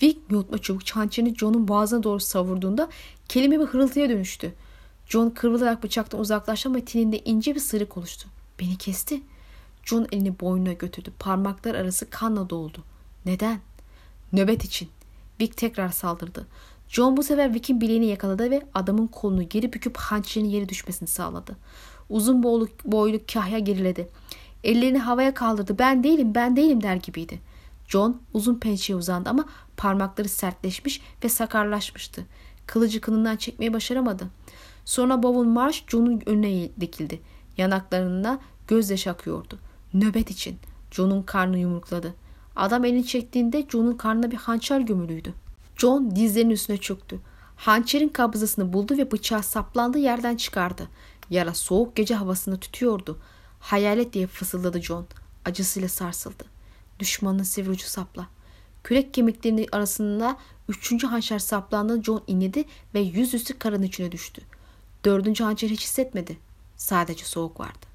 Vic yutma çubuk hançerini John'un boğazına doğru savurduğunda kelime bir hırıltıya dönüştü. John kıvrılarak bıçaktan uzaklaştı ama teninde ince bir sırık oluştu. Beni kesti. John elini boynuna götürdü. Parmaklar arası kanla doldu. Neden? Nöbet için. Vic tekrar saldırdı. John bu sefer Vic'in bileğini yakaladı ve adamın kolunu geri büküp hançerinin yere düşmesini sağladı. Uzun boylu, boylu kahya geriledi. Ellerini havaya kaldırdı. Ben değilim, ben değilim der gibiydi. John uzun pençeye uzandı ama parmakları sertleşmiş ve sakarlaşmıştı. Kılıcı kınından çekmeyi başaramadı. Sonra Bowen Marsh John'un önüne dikildi. Yanaklarında gözyaşı akıyordu. Nöbet için. John'un karnı yumrukladı. Adam elini çektiğinde John'un karnına bir hançer gömülüydü. John dizlerinin üstüne çöktü. Hançerin kabzasını buldu ve bıçağı saplandığı yerden çıkardı. Yara soğuk gece havasını tutuyordu. Hayalet diye fısıldadı John. Acısıyla sarsıldı. Düşmanın sivri ucu sapla. Kürek kemiklerinin arasında üçüncü hançer saplandığında John inledi ve yüzüstü karın içine düştü. Dördüncü hançeri hiç hissetmedi. Sadece soğuk vardı.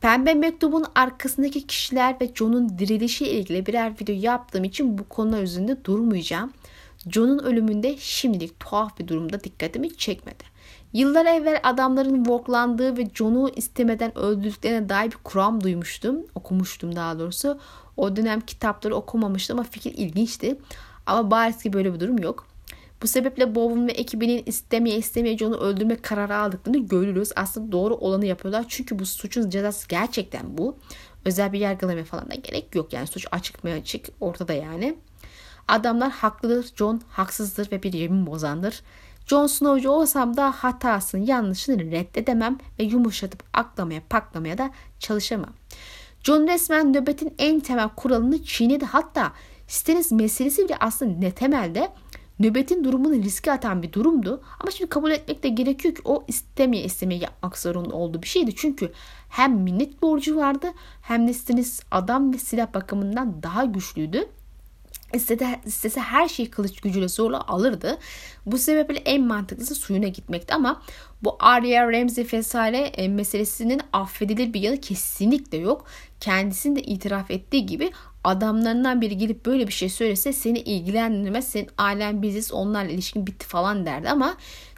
Pembe mektubun arkasındaki kişiler ve John'un dirilişi ilgili birer video yaptığım için bu konular üzerinde durmayacağım. John'un ölümünde şimdilik tuhaf bir durumda dikkatimi çekmedi. Yıllar evvel adamların worklandığı ve John'u istemeden öldürdüklerine dair bir kuram duymuştum. Okumuştum daha doğrusu. O dönem kitapları okumamıştım ama fikir ilginçti. Ama bariz ki böyle bir durum yok. Bu sebeple Bowen ve ekibinin istemeye istemeye John'u öldürme kararı aldıklarını görürüz. Aslında doğru olanı yapıyorlar. Çünkü bu suçun cezası gerçekten bu. Özel bir yargılama falan da gerek yok. Yani suç açık mı açık ortada yani. Adamlar haklıdır, John haksızdır ve bir yemin bozandır. Jon Snow'cu olsam da hatasını, yanlışını reddedemem ve yumuşatıp aklamaya, paklamaya da çalışamam. John resmen nöbetin en temel kuralını çiğnedi. Hatta Stannis meselesi bile aslında ne temelde nöbetin durumunu riske atan bir durumdu. Ama şimdi kabul etmek de gerekiyor ki o istemeye istemeye yapmak zorunda olduğu bir şeydi. Çünkü hem minnet borcu vardı hem de Stannis adam ve silah bakımından daha güçlüydü. İstese, istese her şeyi kılıç gücüyle zorla alırdı. Bu sebeple en mantıklısı suyuna gitmekti ama bu Arya Ramsey vesaire e, meselesinin affedilir bir yanı kesinlikle yok. Kendisinin de itiraf ettiği gibi adamlarından biri gelip böyle bir şey söylese seni ilgilendirmez. Senin ailen biziz onlarla ilişkin bitti falan derdi ama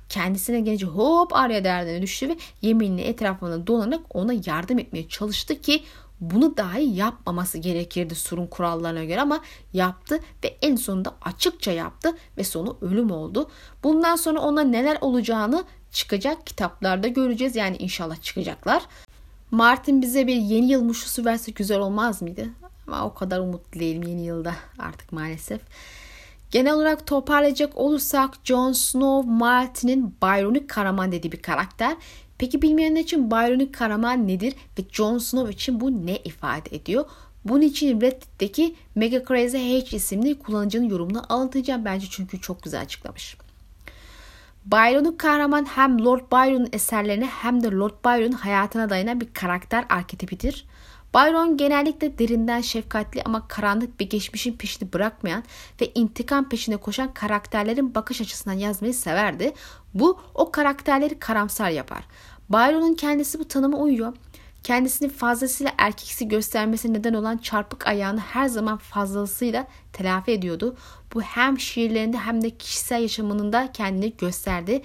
kendisine gelince hop Arya derdine düştü ve yeminli etrafına dolanarak ona yardım etmeye çalıştı ki bunu dahi yapmaması gerekirdi surun kurallarına göre ama yaptı ve en sonunda açıkça yaptı ve sonu ölüm oldu. Bundan sonra ona neler olacağını çıkacak kitaplarda göreceğiz. Yani inşallah çıkacaklar. Martin bize bir yeni yıl muşusu verse güzel olmaz mıydı? Ama o kadar umutlu yeni yılda artık maalesef. Genel olarak toparlayacak olursak Jon Snow Martin'in Byron'u Karaman dediği bir karakter. Peki bilmeyenler için Byron'u Karaman nedir ve Jon Snow için bu ne ifade ediyor? Bunun için Reddit'teki Mega Crazy H isimli kullanıcının yorumunu anlatacağım bence çünkü çok güzel açıklamış. Byron'un kahraman hem Lord Byron'un eserlerine hem de Lord Byron'un hayatına dayanan bir karakter arketipidir. Byron genellikle derinden şefkatli ama karanlık bir geçmişin peşini bırakmayan ve intikam peşine koşan karakterlerin bakış açısından yazmayı severdi. Bu o karakterleri karamsar yapar. Byron'un kendisi bu tanıma uyuyor. Kendisini fazlasıyla erkeksi göstermesi neden olan çarpık ayağını her zaman fazlasıyla telafi ediyordu. Bu hem şiirlerinde hem de kişisel yaşamında kendini gösterdi.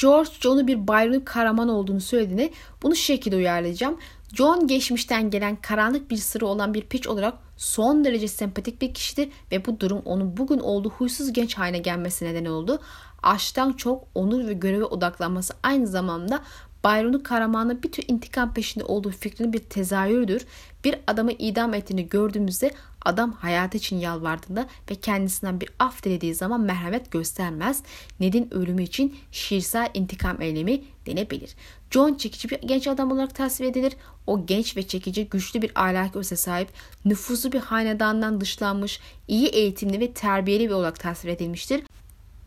George John'u bir Byron kahraman olduğunu söylediğini bunu şu şekilde uyarlayacağım. John geçmişten gelen karanlık bir sırrı olan bir piç olarak son derece sempatik bir kişidir ve bu durum onun bugün olduğu huysuz genç haline gelmesi neden oldu. Aşktan çok onur ve göreve odaklanması aynı zamanda Byron'un kahramanı bir tür intikam peşinde olduğu fikrinin bir tezahürüdür. Bir adamı idam ettiğini gördüğümüzde adam hayatı için yalvardığında ve kendisinden bir af dilediği zaman merhamet göstermez. Ned'in ölümü için şiirsel intikam eylemi denebilir. John çekici bir genç adam olarak tasvir edilir. O genç ve çekici güçlü bir ahlaki öze sahip, nüfuzlu bir hanedandan dışlanmış, iyi eğitimli ve terbiyeli bir olarak tasvir edilmiştir.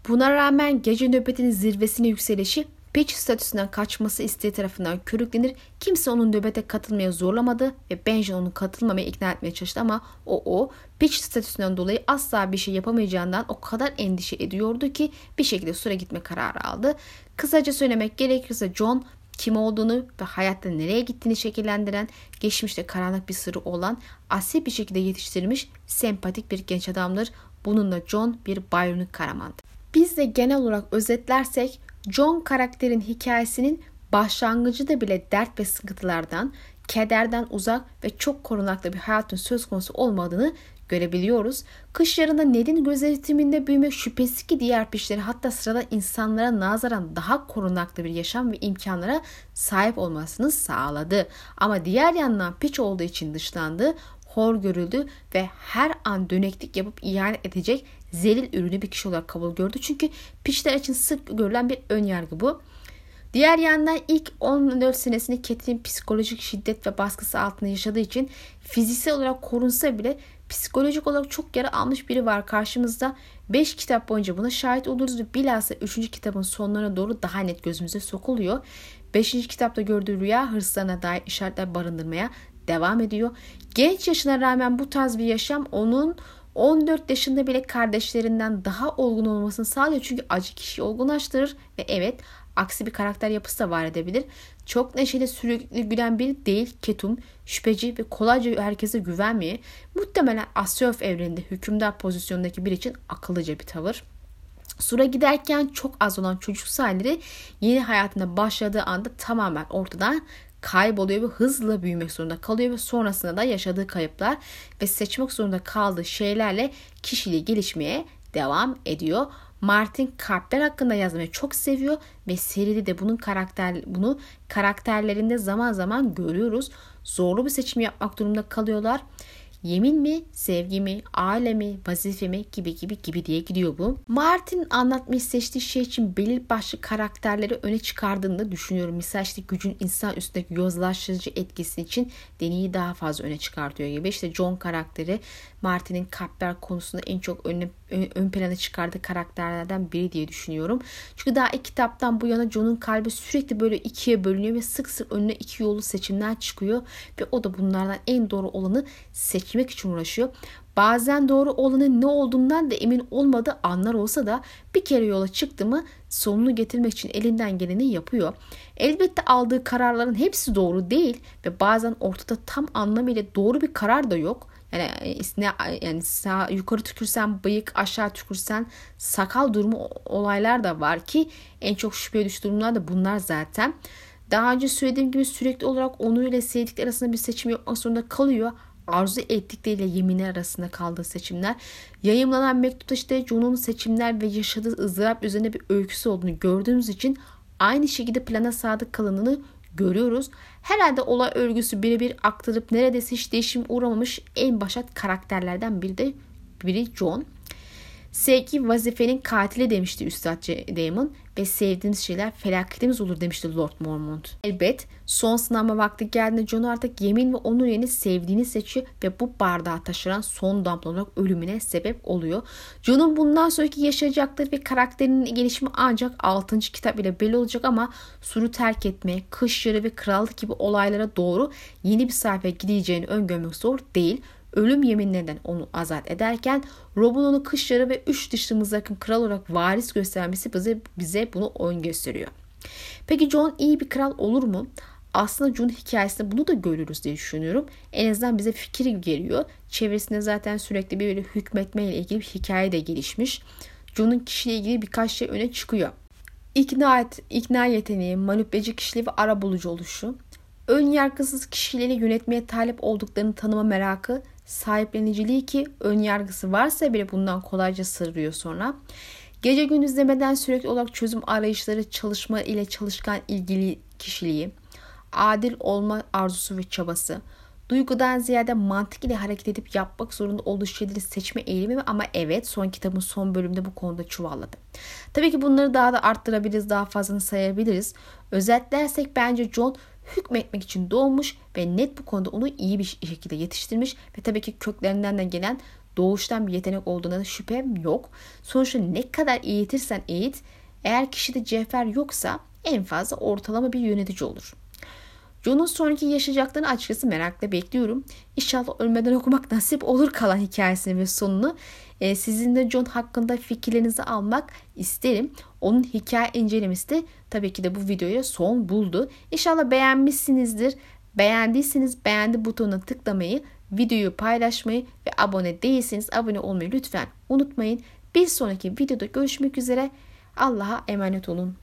Buna rağmen gece nöbetinin zirvesine yükselişi Peach statüsünden kaçması isteği tarafından körüklenir. Kimse onun nöbete katılmaya zorlamadı ve Benjen onu katılmamaya ikna etmeye çalıştı ama o o Peach statüsünden dolayı asla bir şey yapamayacağından o kadar endişe ediyordu ki bir şekilde süre gitme kararı aldı. Kısaca söylemek gerekirse John kim olduğunu ve hayatta nereye gittiğini şekillendiren, geçmişte karanlık bir sırrı olan, asil bir şekilde yetiştirilmiş, sempatik bir genç adamdır. Bununla John bir Byron'un karamandı. Biz de genel olarak özetlersek John karakterin hikayesinin başlangıcı da bile dert ve sıkıntılardan, kederden uzak ve çok korunaklı bir hayatın söz konusu olmadığını görebiliyoruz. Kış yarında Ned'in gözetiminde büyümek şüphesiz ki diğer pişleri hatta sırada insanlara nazaran daha korunaklı bir yaşam ve imkanlara sahip olmasını sağladı. Ama diğer yandan piç olduğu için dışlandı, hor görüldü ve her an döneklik yapıp ihanet edecek zelil ürünü bir kişi olarak kabul gördü. Çünkü piçler için sık görülen bir ön yargı bu. Diğer yandan ilk 14 senesini Cat'in psikolojik şiddet ve baskısı altında yaşadığı için fiziksel olarak korunsa bile psikolojik olarak çok yara almış biri var karşımızda. 5 kitap boyunca buna şahit oluruz ve bilhassa 3. kitabın sonlarına doğru daha net gözümüze sokuluyor. 5. kitapta gördüğü rüya hırslarına dair işaretler barındırmaya devam ediyor. Genç yaşına rağmen bu tarz bir yaşam onun 14 yaşında bile kardeşlerinden daha olgun olmasını sağlıyor. Çünkü acı kişiyi olgunlaştırır ve evet aksi bir karakter yapısı da var edebilir. Çok neşeli sürekli gülen biri değil ketum, şüpheci ve kolayca herkese güvenmeye muhtemelen Asyov evreninde hükümdar pozisyondaki biri için akıllıca bir tavır. Sura giderken çok az olan çocuk halleri yeni hayatına başladığı anda tamamen ortadan kayboluyor ve hızla büyümek zorunda kalıyor ve sonrasında da yaşadığı kayıplar ve seçmek zorunda kaldığı şeylerle kişiliği gelişmeye devam ediyor. Martin kalpler hakkında yazmayı çok seviyor ve seride de bunun karakter bunu karakterlerinde zaman zaman görüyoruz. Zorlu bir seçim yapmak durumunda kalıyorlar. Yemin mi, sevgi mi, aile mi, vazife mi gibi gibi gibi diye gidiyor bu. Martin anlatmayı seçtiği şey için belirli başlı karakterleri öne çıkardığını düşünüyorum. Misal işte gücün insan üstündeki yozlaştırıcı etkisi için deneyi daha fazla öne çıkartıyor gibi. İşte John karakteri Martin'in kalpler konusunda en çok öne, ön plana çıkardığı karakterlerden biri diye düşünüyorum. Çünkü daha ilk kitaptan bu yana John'un kalbi sürekli böyle ikiye bölünüyor ve sık sık önüne iki yolu seçimler çıkıyor ve o da bunlardan en doğru olanı seçmek için uğraşıyor. Bazen doğru olanın ne olduğundan da emin olmadığı anlar olsa da bir kere yola çıktı mı sonunu getirmek için elinden geleni yapıyor. Elbette aldığı kararların hepsi doğru değil ve bazen ortada tam anlamıyla doğru bir karar da yok. Yani e, ne yani sağ yukarı tükürsen bıyık, aşağı tükürsen sakal durumu olaylar da var ki en çok şüpheye düştüğü durumlar da bunlar zaten. Daha önce söylediğim gibi sürekli olarak onu ile sevdikleri arasında bir seçim yapmak zorunda kalıyor. Arzu ettikleriyle yemini arasında kaldığı seçimler. Yayımlanan mektupta işte John'un seçimler ve yaşadığı ızdırap üzerine bir öyküsü olduğunu gördüğümüz için aynı şekilde plana sadık kalındığını görüyoruz. Herhalde olay örgüsü birebir aktarıp neredeyse hiç değişim uğramamış en başat karakterlerden biri de biri John. Sevgi vazifenin katili demişti Üstad Damon ve sevdiğiniz şeyler felaketimiz olur demişti Lord Mormont. Elbet son sınavma vakti geldiğinde John artık yemin ve onur yerini sevdiğini seçiyor ve bu bardağı taşıran son damla olarak ölümüne sebep oluyor. John'un bundan sonraki yaşayacakları ve karakterinin gelişimi ancak 6. kitap ile belli olacak ama suru terk etme, kış yarı ve krallık gibi olaylara doğru yeni bir sayfa gideceğini öngörmek zor değil ölüm yeminlerinden onu azat ederken Rob'un onu kışları ve üç dışlı yakın kral olarak varis göstermesi bize, bize bunu oyun gösteriyor. Peki John iyi bir kral olur mu? Aslında John hikayesinde bunu da görürüz diye düşünüyorum. En azından bize fikir geliyor. Çevresinde zaten sürekli bir böyle hükmetme ile ilgili bir hikaye de gelişmiş. John'un kişiyle ilgili birkaç şey öne çıkıyor. İkna, et, ikna yeteneği, manipüleci kişiliği ve ara bulucu oluşu, ön yargısız kişileri yönetmeye talip olduklarını tanıma merakı, sahipleniciliği ki ön yargısı varsa bile bundan kolayca sırrıyor sonra. Gece gündüz demeden sürekli olarak çözüm arayışları, çalışma ile çalışkan ilgili kişiliği, adil olma arzusu ve çabası, duygudan ziyade mantık ile hareket edip yapmak zorunda olduğu şeyleri seçme eğilimi ama evet son kitabın son bölümünde bu konuda çuvalladı. Tabii ki bunları daha da arttırabiliriz, daha fazlasını sayabiliriz. Özetlersek bence John hükmetmek için doğmuş ve net bu konuda onu iyi bir şekilde yetiştirmiş ve tabii ki köklerinden de gelen doğuştan bir yetenek olduğuna da şüphem yok. Sonuçta ne kadar eğitirsen eğit eğer kişide cevher yoksa en fazla ortalama bir yönetici olur. John'un sonraki yaşayacaklarını açıkçası merakla bekliyorum. İnşallah ölmeden okumak nasip olur kalan hikayesini ve sonunu. Ee, sizin de John hakkında fikirlerinizi almak isterim. Onun hikaye incelemesi de tabii ki de bu videoya son buldu. İnşallah beğenmişsinizdir. Beğendiyseniz beğendi butonuna tıklamayı, videoyu paylaşmayı ve abone değilseniz abone olmayı lütfen unutmayın. Bir sonraki videoda görüşmek üzere. Allah'a emanet olun.